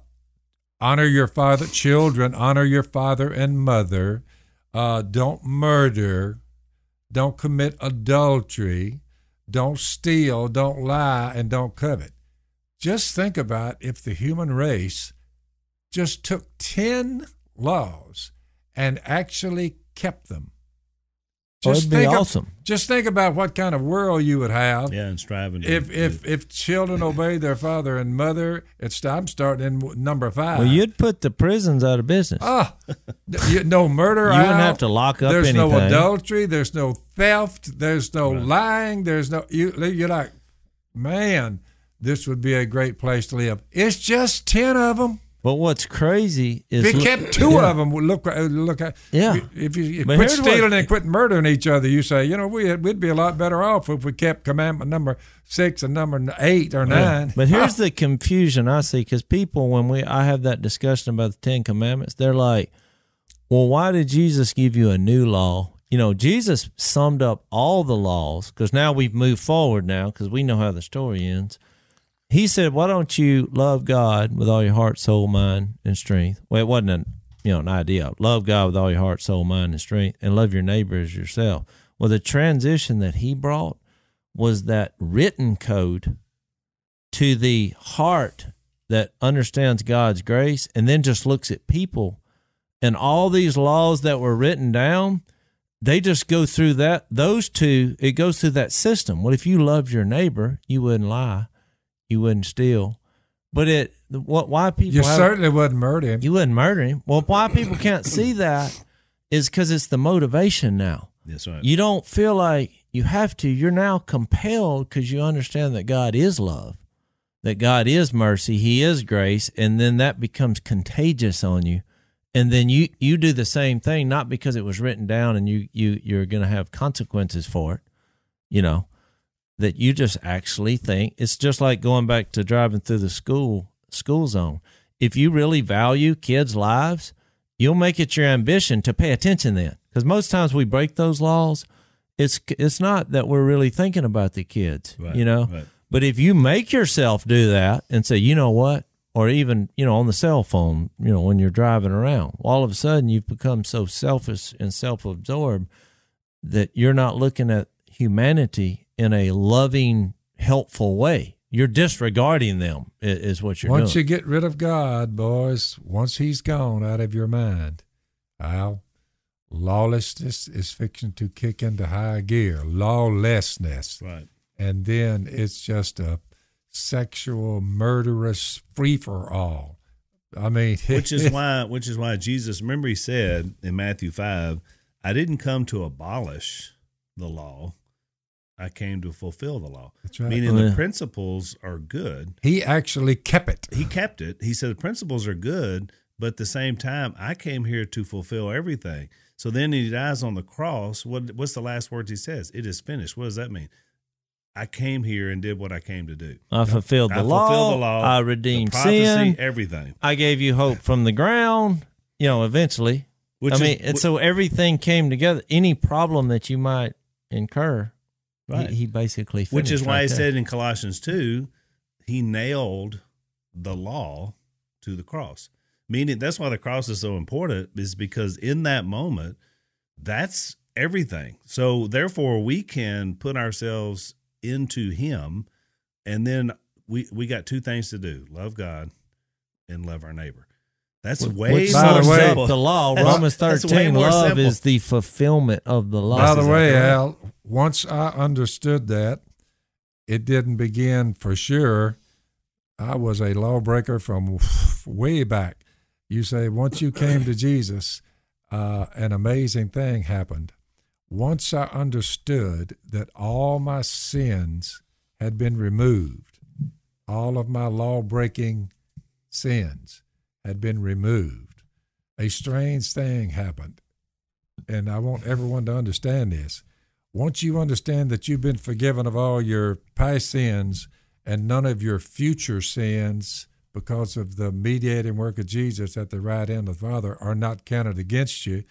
honor your father children honor your father and mother uh, don't murder don't commit adultery don't steal don't lie and don't covet just think about if the human race just took 10 laws and actually kept them Oh, be think of- awesome. just think about what kind of world you would have yeah, and striving. To, if if if children obey their father and mother, it's I'm starting in number five. Well, you'd put the prisons out of business. ah, you, no murder. You wouldn't have to lock up There's no adultery. There's no theft. There's no lying. There's no you. You're like, man, this would be a great place to live. It's just ten of them. But what's crazy is you kept two Yeah. of them, look uh, look at Yeah. If you, you quit here's what- stealing and quit murdering each other, you say, you know, we we'd be a lot better off if we kept commandment number six and number eight or nine. But here's the confusion I see because people, when we I have that discussion about the Ten Commandments, they're like, "Well, why did Jesus give you a new law?" You know, Jesus summed up all the laws because now we've moved forward now because we know how the story ends. He said, "Why don't you love God with all your heart, soul, mind, and strength?" Well, it wasn't an you know an idea. Love God with all your heart, soul, mind, and strength, and love your neighbor as yourself. Well, the transition that he brought was that written code to the heart that understands God's grace and then just looks at people and all these laws that were written down they just go through that those two it goes through that system well if you loved your neighbor you wouldn't lie you wouldn't steal but it what why people you have- certainly wouldn't murder him. you wouldn't murder him well why people can't see that is because it's the motivation now That's right. you don't feel like you have to. You're now compelled because you understand that God is love, that God is mercy, He is grace, and then that becomes contagious on you. And then you you do the same thing, not because it was written down and you you you're going to have consequences for it, you know, that you just actually think it's just like going back to driving through the school school zone. If you really value kids' lives, you'll make it your ambition to pay attention then, because most times we break those laws it's it's not that we're really thinking about the kids, Right, you know. right. But if you make yourself do that and say, you know what, or even you know on the cell phone, you know when you're driving around, all of a sudden you've become so selfish and self-absorbed that you're not looking at humanity in a loving, helpful way. You're disregarding them. Is what you're Once doing. you get rid of God, boys, once He's gone out of your mind, well, lawlessness is fixing to kick into high gear. Lawlessness, right. and then it's just a sexual murderous free for all. I mean, which is why which is why Jesus remember he said in Matthew 5 I didn't come to abolish the law I came to fulfill the law That's right. meaning Oh, the principles are good he actually kept it. he kept it he said the principles are good but at the same time I came here to fulfill everything so then he dies on the cross what what's the last words he says it is finished what does that mean I came here and did what I came to do I fulfilled the, I law, fulfilled the law I the redeemed prophecy, sin. everything I gave you hope from the ground. You know, eventually. Which I is- mean, and so everything came together. Any problem that you might incur, he- Right. he, basically finished Which is why right he there. said in Colossians 2, he nailed the law to the cross. Meaning that's why the cross is so important, is because in that moment, that's everything. So therefore we can put ourselves into him and then we we got two things to do love God and love our neighbor. That's way Which By the way- up the law. Romans thirteen. Love simple. is the fulfillment of the law. By the way, correct? Al, once I understood that, it didn't begin for sure. I was a lawbreaker from way back. You say once you came to Jesus, uh, an amazing thing happened. Once I understood that all my sins had been removed, all of my law breaking sins had been removed, a strange thing happened and I want everyone to understand this. Once you understand that you've been forgiven of all your past sins and none of your future sins because of the mediating work of Jesus at the right hand of the Father are not counted against you,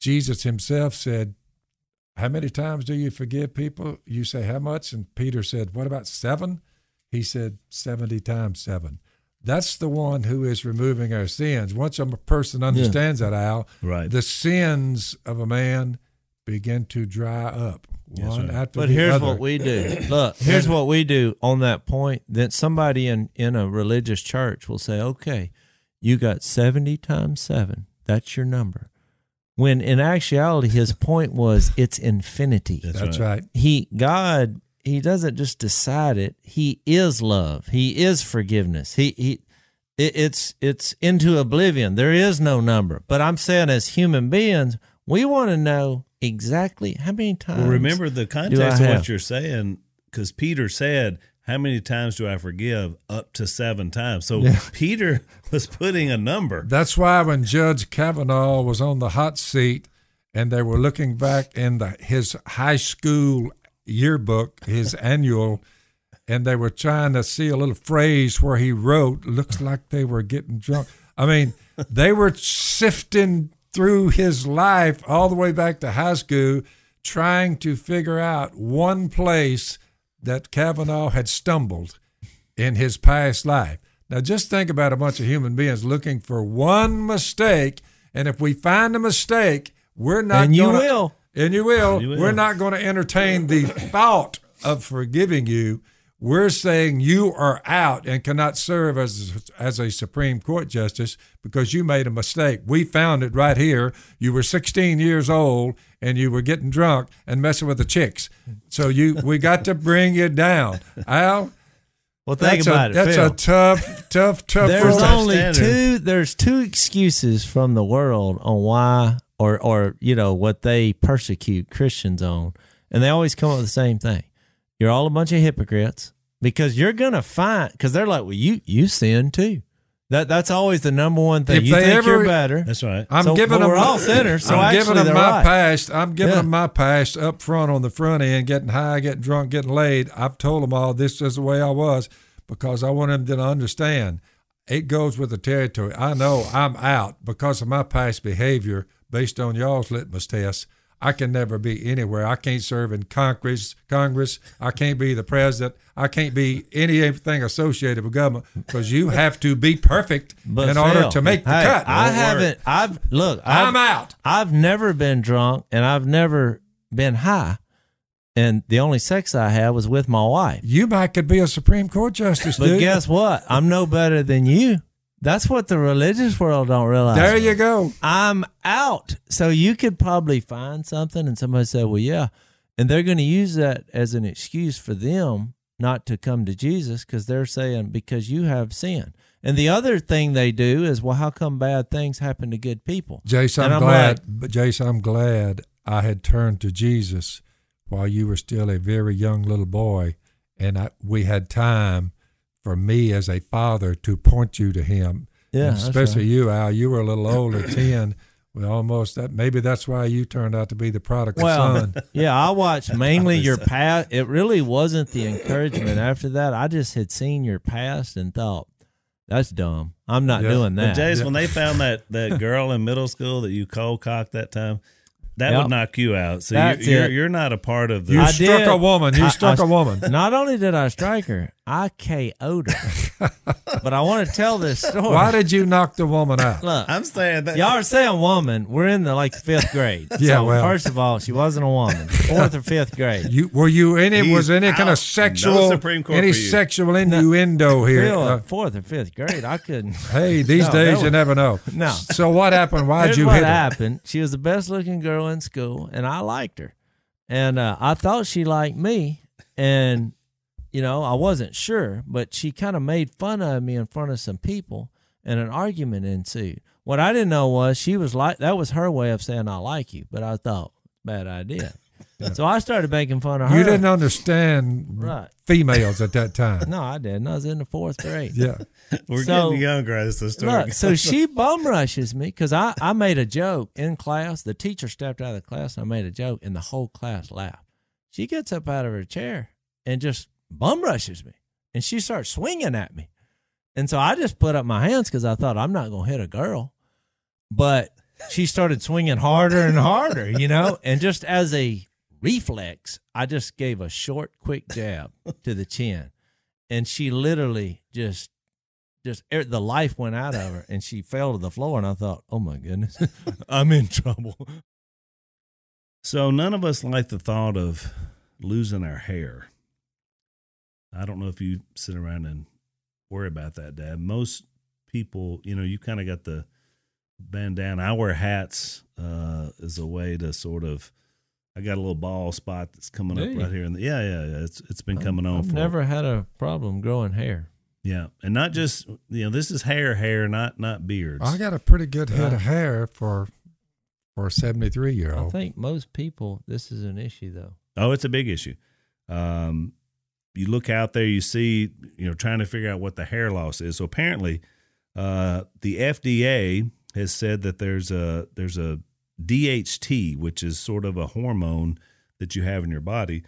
Jesus himself said, How many times do you forgive people? You say, How much? And Peter said, What about seven? He said, 70 times seven. That's the one who is removing our sins. Once a person understands that, Al, Right. the sins of a man begin to dry up Yes, one right. after But the here's other. what we do. Look, here's what we do on that point. That somebody in in a religious church will say, "Okay, you got seventy times seven. That's your number." When in actuality, his point was it's infinity. That's That's right. right. he God he doesn't just decide it. He is love. He is forgiveness. He he it, it's it's into oblivion. There is no number. But I'm saying as human beings, we want to know exactly how many times. Well, remember the context of what you're saying, because Peter said, "How many times do I forgive?" Up to seven times. So Yeah. Peter was putting a number. That's why when Judge Kavanaugh was on the hot seat and they were looking back in the, his high school yearbook, his annual, and they were trying to see a little phrase where he wrote, looks like they were getting drunk. I mean, they were sifting through his life all the way back to high school, trying to figure out one place that Kavanaugh had stumbled in his past life. Now, just think about a bunch of human beings looking for one mistake, and if we find a mistake, we're not. And you gonna, will. and you will. You will. We're not going to entertain the thought of forgiving you. We're saying you are out and cannot serve as as a Supreme Court justice because you made a mistake. We found it right here. You were 16 years old and you were getting drunk and messing with the chicks. So you we got to bring you down. Al, Well, think that's about a, it. That's Phil. a tough, tough, tough. There's only standard. two. There's two excuses from the world on why, or or you know what they persecute Christians on, and they always come up with the same thing. You're all a bunch of hypocrites because you're gonna find because they're like, well, you you sin too. That that's always the number one thing. If you they think ever- you're better. That's right. I'm So- giving them. we're all sinners, so I'm actually giving them my right. past. I'm giving Yeah. them my past up front on the front end, getting high, getting drunk, getting laid. I've told them all this is the way I was because I want them to understand. It goes with the territory. I know I'm out because of my past behavior based on y'all's litmus test. I can never be anywhere. I can't serve in Congress. Congress. I can't be the president. I can't be anything associated with government because you have to be perfect But in order to make the hey, cut. I haven't. I've look. I've, I'm out. I've never been drunk, and I've never been high, and the only sex I had was with my wife. You might could be a Supreme Court justice, But dude. guess what? I'm no better than you. That's what the religious world don't realize. there you go. I'm out. So you could probably find something and somebody say, well, yeah. And they're going to use that as an excuse for them not to come to Jesus because they're saying, because you have sin. And the other thing they do is, well, how come bad things happen to good people? Jase, I'm, I'm glad. like- but Jase, I'm glad I had turned to Jesus while you were still a very young little boy, and I, we had time for me as a father to point you to Him. Yeah, And especially right. you, Al. You were a little older, ten. Well, almost that. Maybe that's why you turned out to be the prodigal Well, son. yeah, I watched mainly your past. It really wasn't the encouragement after that. I just had seen your past and thought, that's dumb. I'm not Yeah. doing But that. Jase, when they found that that girl in middle school that you cold cocked that time, that Yep. would knock you out. So That's you're, you're you're not a part of the. You I struck did. a woman. You I- struck I- a woman. Not only did I strike her, I KO'd her. but I want to tell this story. Why did you knock the woman out? Look, I'm saying that. y'all are saying woman. We're in the like fifth grade. Yeah, So, well. first of all, she wasn't a woman. Fourth or fifth grade. You were you any He's was any kind out. of No sexual Supreme Court any for you. sexual innuendo here? Phil, Uh, fourth or fifth grade. I couldn't. hey, these No, days you was- never know. No. So what happened? Why'd Here's you what hit her? happened. She was the best looking girl in school, and I liked her. And uh, I thought she liked me, and you know I wasn't sure, but she kind of made fun of me in front of some people, and an argument ensued. What I didn't know was she was like that was her way of saying I like you, but I thought bad idea. So I started making fun of her. You didn't understand Right. females at that time. No, I didn't. I was in the fourth grade. Yeah. We're So- getting younger as the story Look, so she bum rushes me because I, I made a joke in class. The teacher stepped out of the class and I made a joke, and the whole class laughed. She gets up out of her chair and just bum rushes me, and she starts swinging at me. And so I just put up my hands because I thought I'm not going to hit a girl. But she started swinging harder and harder, you know, and just as a reflex, I just gave a short, quick jab to the chin. And she literally just just er- the life went out of her and she fell to the floor and I thought, "Oh my goodness. I'm in trouble." So none of us like the thought of losing our hair. I don't know if you sit around and worry about that, Dad. Most people, you know, you kind of got the bandana. I wear hats uh, as a way to sort of. I got a little ball spot that's coming Do up you? right here, in the yeah, yeah, yeah. It's it's been coming on for I've for never had a problem growing hair. yeah, and not just you know this is hair, hair, not not beards. I got a pretty good head Right. of hair for for a 73 year old. I think most people this is an issue though. Oh, it's a big issue. Um, you look out there, you see, you know, trying to figure out what the hair loss is. So apparently, uh, the FDA has said that there's a there's a DHT, which is sort of a hormone that you have in your body,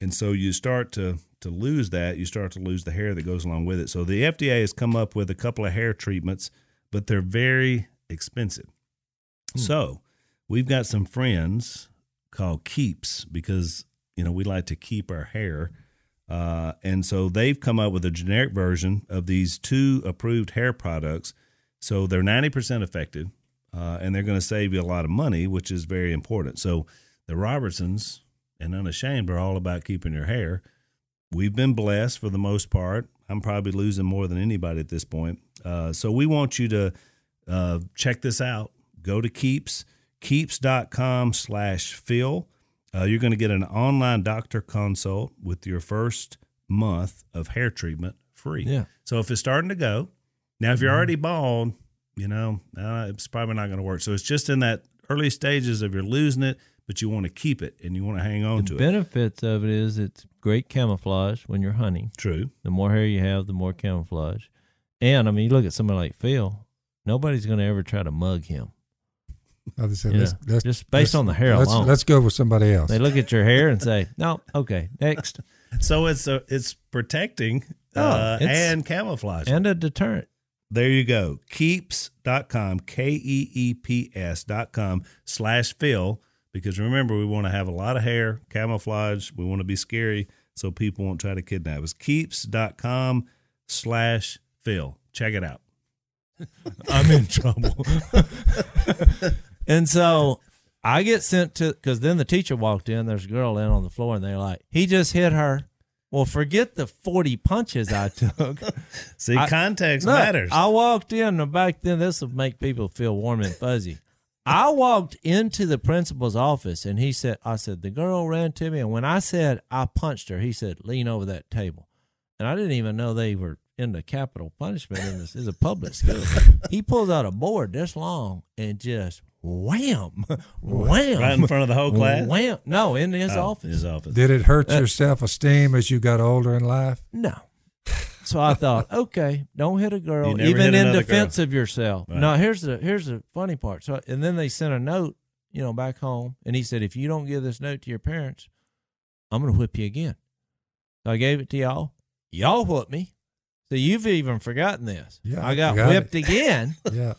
and so you start to to lose that. You start to lose the hair that goes along with it. So the FDA has come up with a couple of hair treatments, but they're very expensive. So we've got some friends called Keeps because you know we like to keep our hair, uh, and so they've come up with a generic version of these two approved hair products. So they're ninety percent effective, uh, and they're going to save you a lot of money, which is very important. So the Robertsons and Unashamed are all about keeping your hair. We've been blessed for the most part. I'm probably losing more than anybody at this point. Uh, so we want you to uh, check this out. Go to Keeps, keeps.com slash Phil. Uh, you're going to get an online doctor consult with your first month of hair treatment free. Yeah. So if it's starting to go, now if you're already bald, you know, uh, it's probably not going to work. So it's just in that early stages of you're losing it, but you want to keep it and you want to hang on the to it. benefits of it is it's great camouflage when you're hunting. True. The more hair you have, the more camouflage. And I mean, you look at somebody like Phil, nobody's going to ever try to mug him. I just said, Yeah. let's, let's, Just based let's- on the hair let's, alone. Let's go with somebody else. They look at your hair and say, "No, okay, next." So it's a, it's protecting Oh, uh, it's- and camouflage. And a deterrent. There you go. Keeps.com, K E E P S.com slash Phil. Because remember, we want to have a lot of hair, camouflage. We want to be scary so people won't try to kidnap us. Keeps.com slash Phil. Check it out. I'm in trouble. and so I get sent to because then the teacher walked in. There's a girl in on the floor, and they're like, "He just hit her." Well, forget the forty punches I took. See, I- context Look, matters. I walked in and back then. This will make people feel warm and fuzzy. I walked into the principal's office, and he said, "I said the girl ran to me, and when I said I punched her, he said lean over that table." And I didn't even know they were into capital punishment in this is a public school. he pulls out a board this long and just wham, wham, right in front of the whole class? Wham. No, in his Oh, office. His office. Did it hurt Uh, your self esteem as you got older in life? No. So I thought, okay, don't hit a girl, even in another defense of yourself. Right. No, here's the here's the funny part. So and then they sent a note, you know, back home, and he said, if you don't give this note to your parents, I'm gonna whip you again. So I gave it to y'all. Y'all whipped me. So you've even forgotten this. Yeah, I got forgot whipped again. Yeah.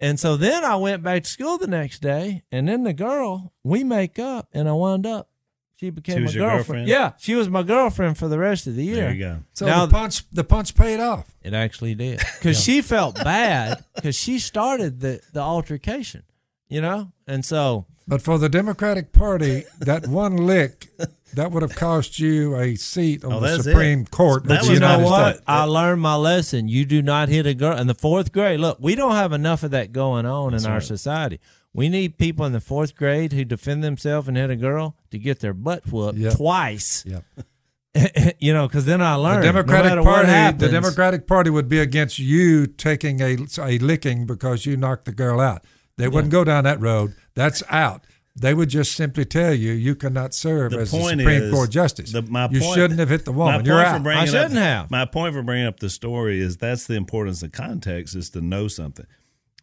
And so then I went back to school the next day, and then the girl, we make up, and I wound up, she became She my girlfriend. girlfriend? Yeah, she was my girlfriend for the rest of the year. There you go. So Now- the punch the punch paid off. It actually did because she felt bad because she started the the altercation, you know, and so But for the Democratic Party, that one lick that would have cost you a seat on Oh, the Supreme it. Court. That of the you know United what? States. I learned my lesson. You do not hit a girl in the fourth grade. Look, we don't have enough of that going on in our right. society. We need people in the fourth grade who defend themselves and hit a girl to get their butt whooped Yep. twice. Yep. you know, because then I The learned. Democratic no matter what Party, happens, the Democratic Party would be against you taking a a licking because you knocked the girl out. They wouldn't go down that road. That's out. They would just simply tell you you cannot serve The as a Supreme is, Court justice. the- my you point- shouldn't have hit the My woman. You're out. I shouldn't up, have. My point for bringing up the story is that's the importance of context is to know something.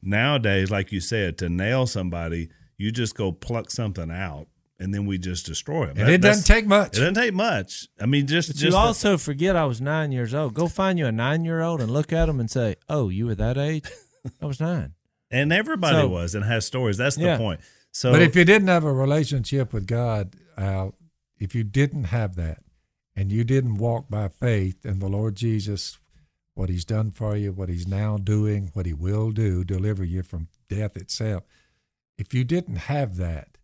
Nowadays, like you said, to nail somebody, you just go pluck something out and then we just destroy them. And it doesn't take much. It doesn't take much. I mean, just just you also forget I was nine years old. Go find you a nine year old and look at them and say, "Oh, you were that age? I was nine. and everybody So- was and has stories. That's the Yeah. point. So, But if you didn't have a relationship with God, Al, if you didn't have that, and you didn't walk by faith in the Lord Jesus, what He's done for you, what He's now doing, what He will do, deliver you from death itself. If you didn't have that,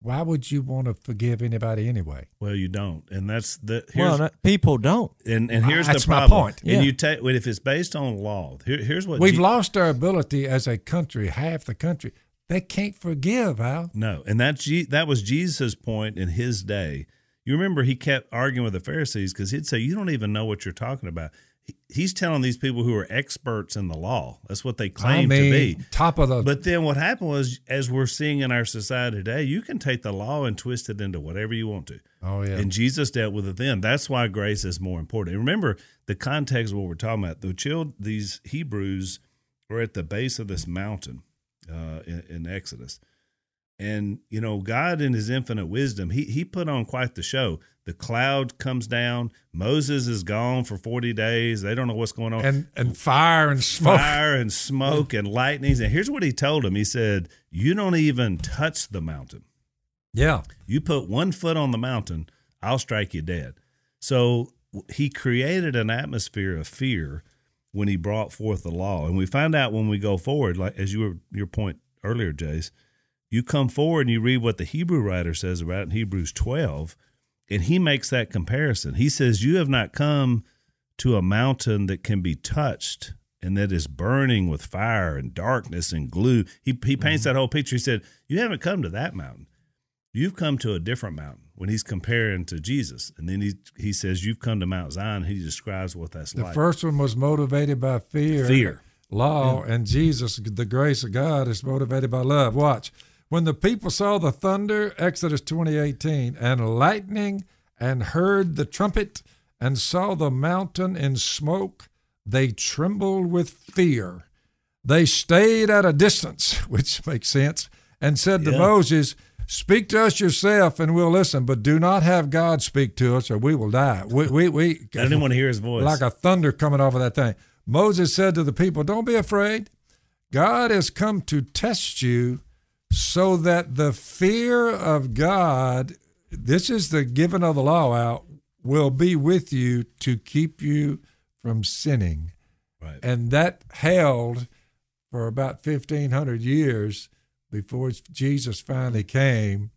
why would you want to forgive anybody anyway? well, you don't, and that's the here's, Well, no, people don't. and and here's That's the my point. Yeah. And you take if it's based on law. Here, here's what We've Je- lost our ability as a country, half the country. They can't forgive, Al. No, and that that was Jesus' point in his day. You remember he kept arguing with the Pharisees because he'd say, "You don't even know what you're talking about." He's telling these people who are experts in the law. That's what they claim I mean, to be. top of the But then what happened was, as we're seeing in our society today, you can take the law and twist it into whatever you want to. oh yeah, And Jesus dealt with it then. That's why grace is more important. And remember the context of what we're talking about. The child, these Hebrews were at the base of this mountain uh, in, in Exodus. And you know, God in his infinite wisdom, he he put on quite the show. The cloud comes down, Moses is gone for 40 days. They don't know what's going on. and and fire and smoke. Fire and smoke and lightnings. And here's what he told him. He said, You don't even touch the mountain. Yeah, You put one foot on the mountain, I'll strike you dead. So he created an atmosphere of fear when he brought forth the law. And we find out when we go forward, like as you were your point earlier, Jase, you come forward and you read what the Hebrew writer says about it in Hebrews 12, and he makes that comparison. He says, You have not come to a mountain that can be touched and that is burning with fire and darkness and glue. He, he paints mm-hmm. that whole picture. He said, You haven't come to that mountain. You've come to a different mountain when he's comparing to Jesus. And then he, he says, You've come to Mount Zion. He describes what that's the like. first one was motivated by fear. Fear. Law and Jesus, the grace of God, is motivated by love. Watch. When the people saw the thunder, Exodus twenty eighteen, and lightning, and heard the trumpet, and saw the mountain in smoke, they trembled with fear. They stayed at a distance, which makes sense, and said to Moses, Speak to us yourself, and we'll listen, but do not have God speak to us, or we will die. We, we, we, I didn't want to hear his voice. like a thunder coming off of that thing. Moses said to the people, Don't be afraid. God has come to test you so that the fear of God, this is the giving of the law out, will be with you to keep you from sinning. right. And that held for about 1,500 years before Jesus finally came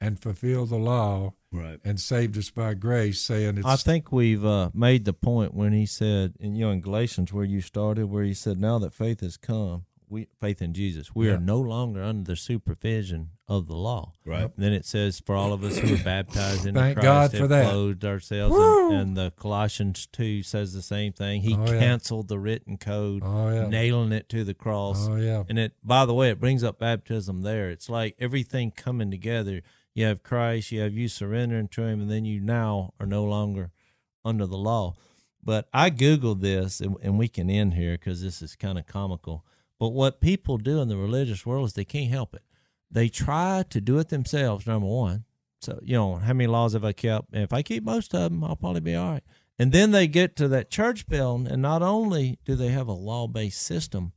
and fulfilled the law Right. and saved us by grace, saying it's I think we've uh, made the point when he said, in you know, in Galatians where you started, where he said, "Now that faith has come, we faith in Jesus, we Yeah. are no longer under the supervision of the law." Right. And then it says, "For all of us who are baptized into Thank Christ, God have for that. clothed ourselves." And, and the Colossians two says the same thing. He Oh, yeah. canceled the written code, Oh, yeah. nailing it to the cross. Oh, yeah. And it, by the way, it brings up baptism there. It's like everything coming together. You have Christ, you have you surrendering to Him, and then you now are no longer under the law. But I Googled this, and, and we can end here because this is kind of comical. But what people do in the religious world is they can't help it. They try to do it themselves, number one. So, you know, how many laws have I kept? If I keep most of them, I'll probably be all right. And then they get to that church building, and not only do they have a law based system,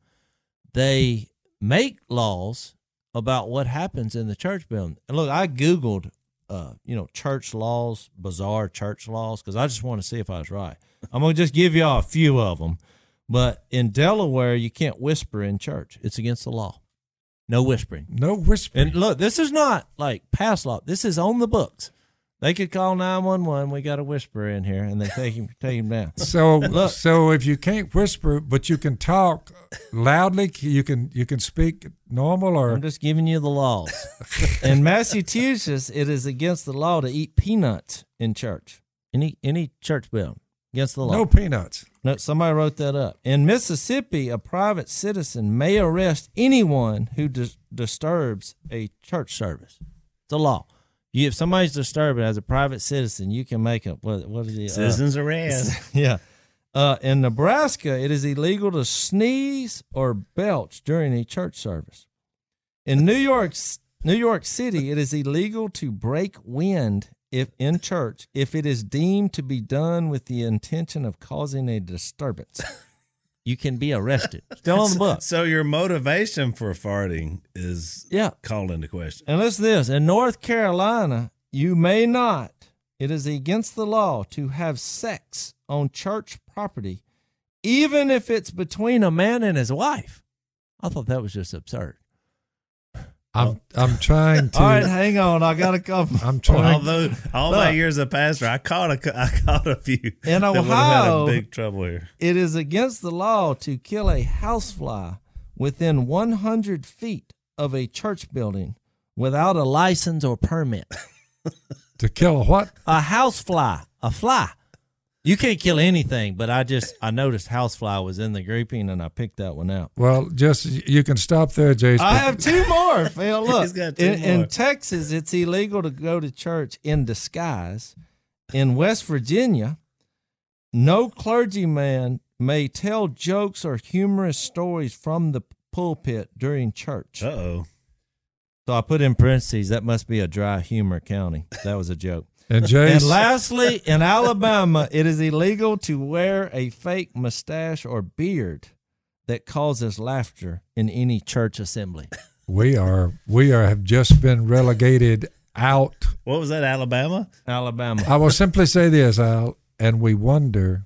they make laws about what happens in the church building. And look, I Googled uh, you know, church laws, bizarre church laws, because I just want to see if I was right. I'm gonna just give y'all a few of them. But in Delaware, you can't whisper in church; it's against the law. No whispering. No whispering. And look, this is not like past law. This is on the books. They could call nine one one. We got a whisperer in here, and they take him take him down. So Look. so if you can't whisper, but you can talk loudly, you can you can speak normal or I'm just giving you the laws. in Massachusetts, it is against the law to eat peanuts in church. Any any church building against the law. no peanuts. No, somebody wrote that up. In Mississippi, a private citizen may arrest anyone who dis- disturbs a church service. It's a law. You, if somebody's disturbing as a private citizen, you can make a what? What is it? Uh, Citizens arrest. yeah. Uh, in Nebraska, it is illegal to sneeze or belch during a church service. In New York, New York City, it is illegal to break wind if in church if it is deemed to be done with the intention of causing a disturbance. You can be arrested. Still on the book. So your motivation for farting is Yeah. called into question. And listen to this. In North Carolina, you may not, it is against the law to have sex on church property, even if it's between a man and his wife. I thought that was just absurd. I'm oh. I'm trying to All right, hang on. I got a couple. I'm trying Although all my Look. years as a pastor, I caught a cou- I caught a few In that would have Ohio- had a big trouble here. It is against the law to kill a housefly within 100 feet of a church building without a license or permit. to kill a what? a housefly, a fly. You can't kill anything, but I just I noticed housefly was in the grouping and I picked that one out. Well, just you can stop there, Jase. I have two more. Phil, look, He's got two in, in. Texas, it's illegal to go to church in disguise. In West Virginia, no clergyman may tell jokes or humorous stories from the pulpit during church. Uh oh. So I put in parentheses that must be a dry humor county. That was a joke. And And lastly, in Alabama, it is illegal to wear a fake mustache or beard that causes laughter in any church assembly. we are we are have just been relegated out. What was that, Alabama? Alabama. I will simply say this, Al, and we wonder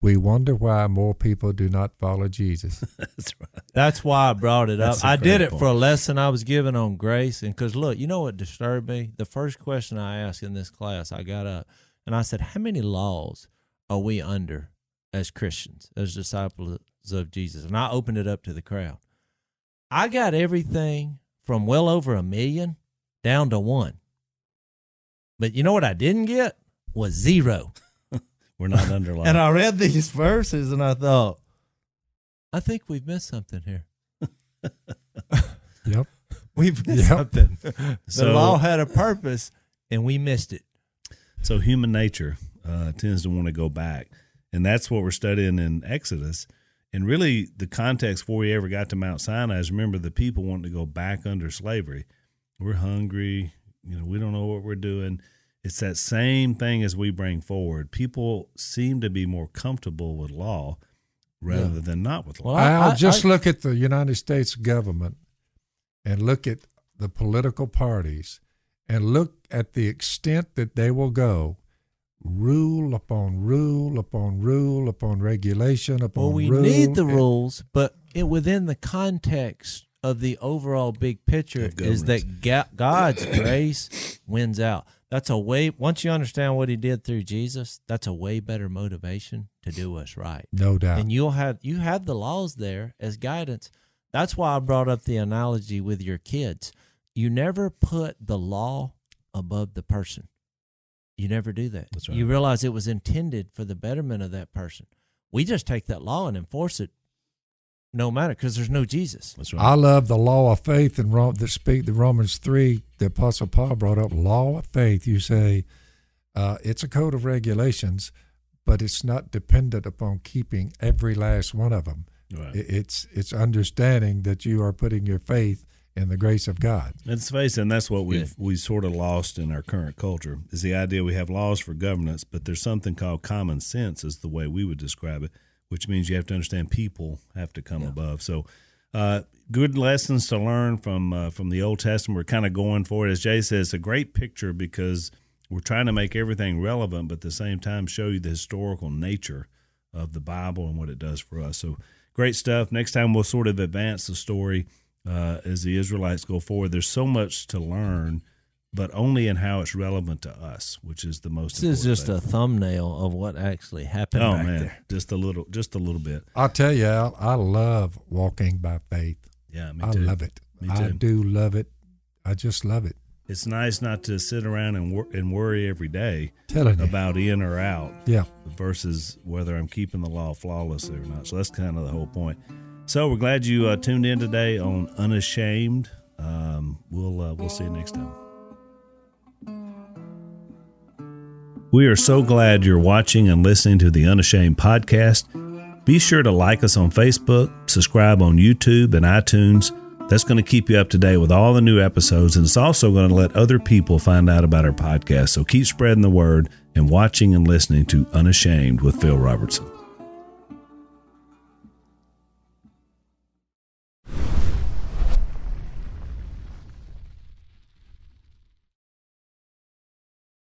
we wonder why more people do not follow Jesus. That's right. That's why I brought it up. I did it point. for a lesson I was given on grace. And because, look, you know what disturbed me? The first question I asked in this class, I got up and I said, How many laws are we under as Christians, as disciples of Jesus? And I opened it up to the crowd. I got everything from well over a million down to one. But you know what I didn't get? Was zero. We're not underlined. And I read these verses and I thought, I think we've missed something here. Yep. We've missed Yep. something. The So- law had a purpose and we missed it. So human nature uh, tends to want to go back, and that's what we're studying in Exodus. And really, the context before we ever got to Mount Sinai is remember the people wanting to go back under slavery. We're hungry, you know, we don't know what we're doing. It's that same thing as we bring forward. People seem to be more comfortable with law rather than not with law. Well, I, will I- just I- look at the United States government and look at the political parties and look at the extent that they will go rule upon rule upon rule upon regulation upon Well, we rule. need the And- rules, but it within the context of the overall big picture is that God's grace wins out. That's a way. Once you understand what He did through Jesus, that's a way better motivation to do what's right. No doubt. and you'll have you have the laws there as guidance. That's why I brought up the analogy with your kids. You never put the law above the person. You never do that. That's right. You realize it was intended for the betterment of that person. We just take that law and enforce it, no matter because there's no Jesus. That's right. I love the law of faith and Rom- that speak the Romans three. The Apostle Paul brought up law of faith. You say uh, it's a code of regulations, but it's not dependent upon keeping every last one of them. right. It's it's understanding that you are putting your faith in the grace of God. Let's face it, and that's what we've we sort of lost in our current culture is the idea we have laws for governance, but there's something called common sense, is the way we would describe it, which means you have to understand people have to come above. So uh, good lessons to learn from uh, from the Old Testament. We're kind of going for it, as Jay says, it's a great picture because we're trying to make everything relevant, but at the same time show you the historical nature of the Bible and what it does for us. So great stuff. Next time we'll sort of advance the story uh, as the Israelites go forward. There's so much to learn, but only in how it's relevant to us, which is the most. This is just thing. a thumbnail of what actually happened. oh back man, there. just a little, just a little bit. I'll tell you, Al, I love walking by faith. Yeah, me too. I too. love it. Me too. I do love it. I just love it. It's nice not to sit around and wor- and worry every day Telling you. about in or out yeah. versus whether I'm keeping the law flawlessly or not. So that's kind of the whole point. So we're glad you uh, tuned in today on Unashamed. Um, we'll uh, we'll see you next time. We are so glad you're watching and listening to the Unashamed podcast. Be sure to like us on Facebook, subscribe on YouTube and iTunes. That's going to keep you up to date with all the new episodes, and it's also going to let other people find out about our podcast. So keep spreading the word and watching and listening to Unashamed with Phil Robertson.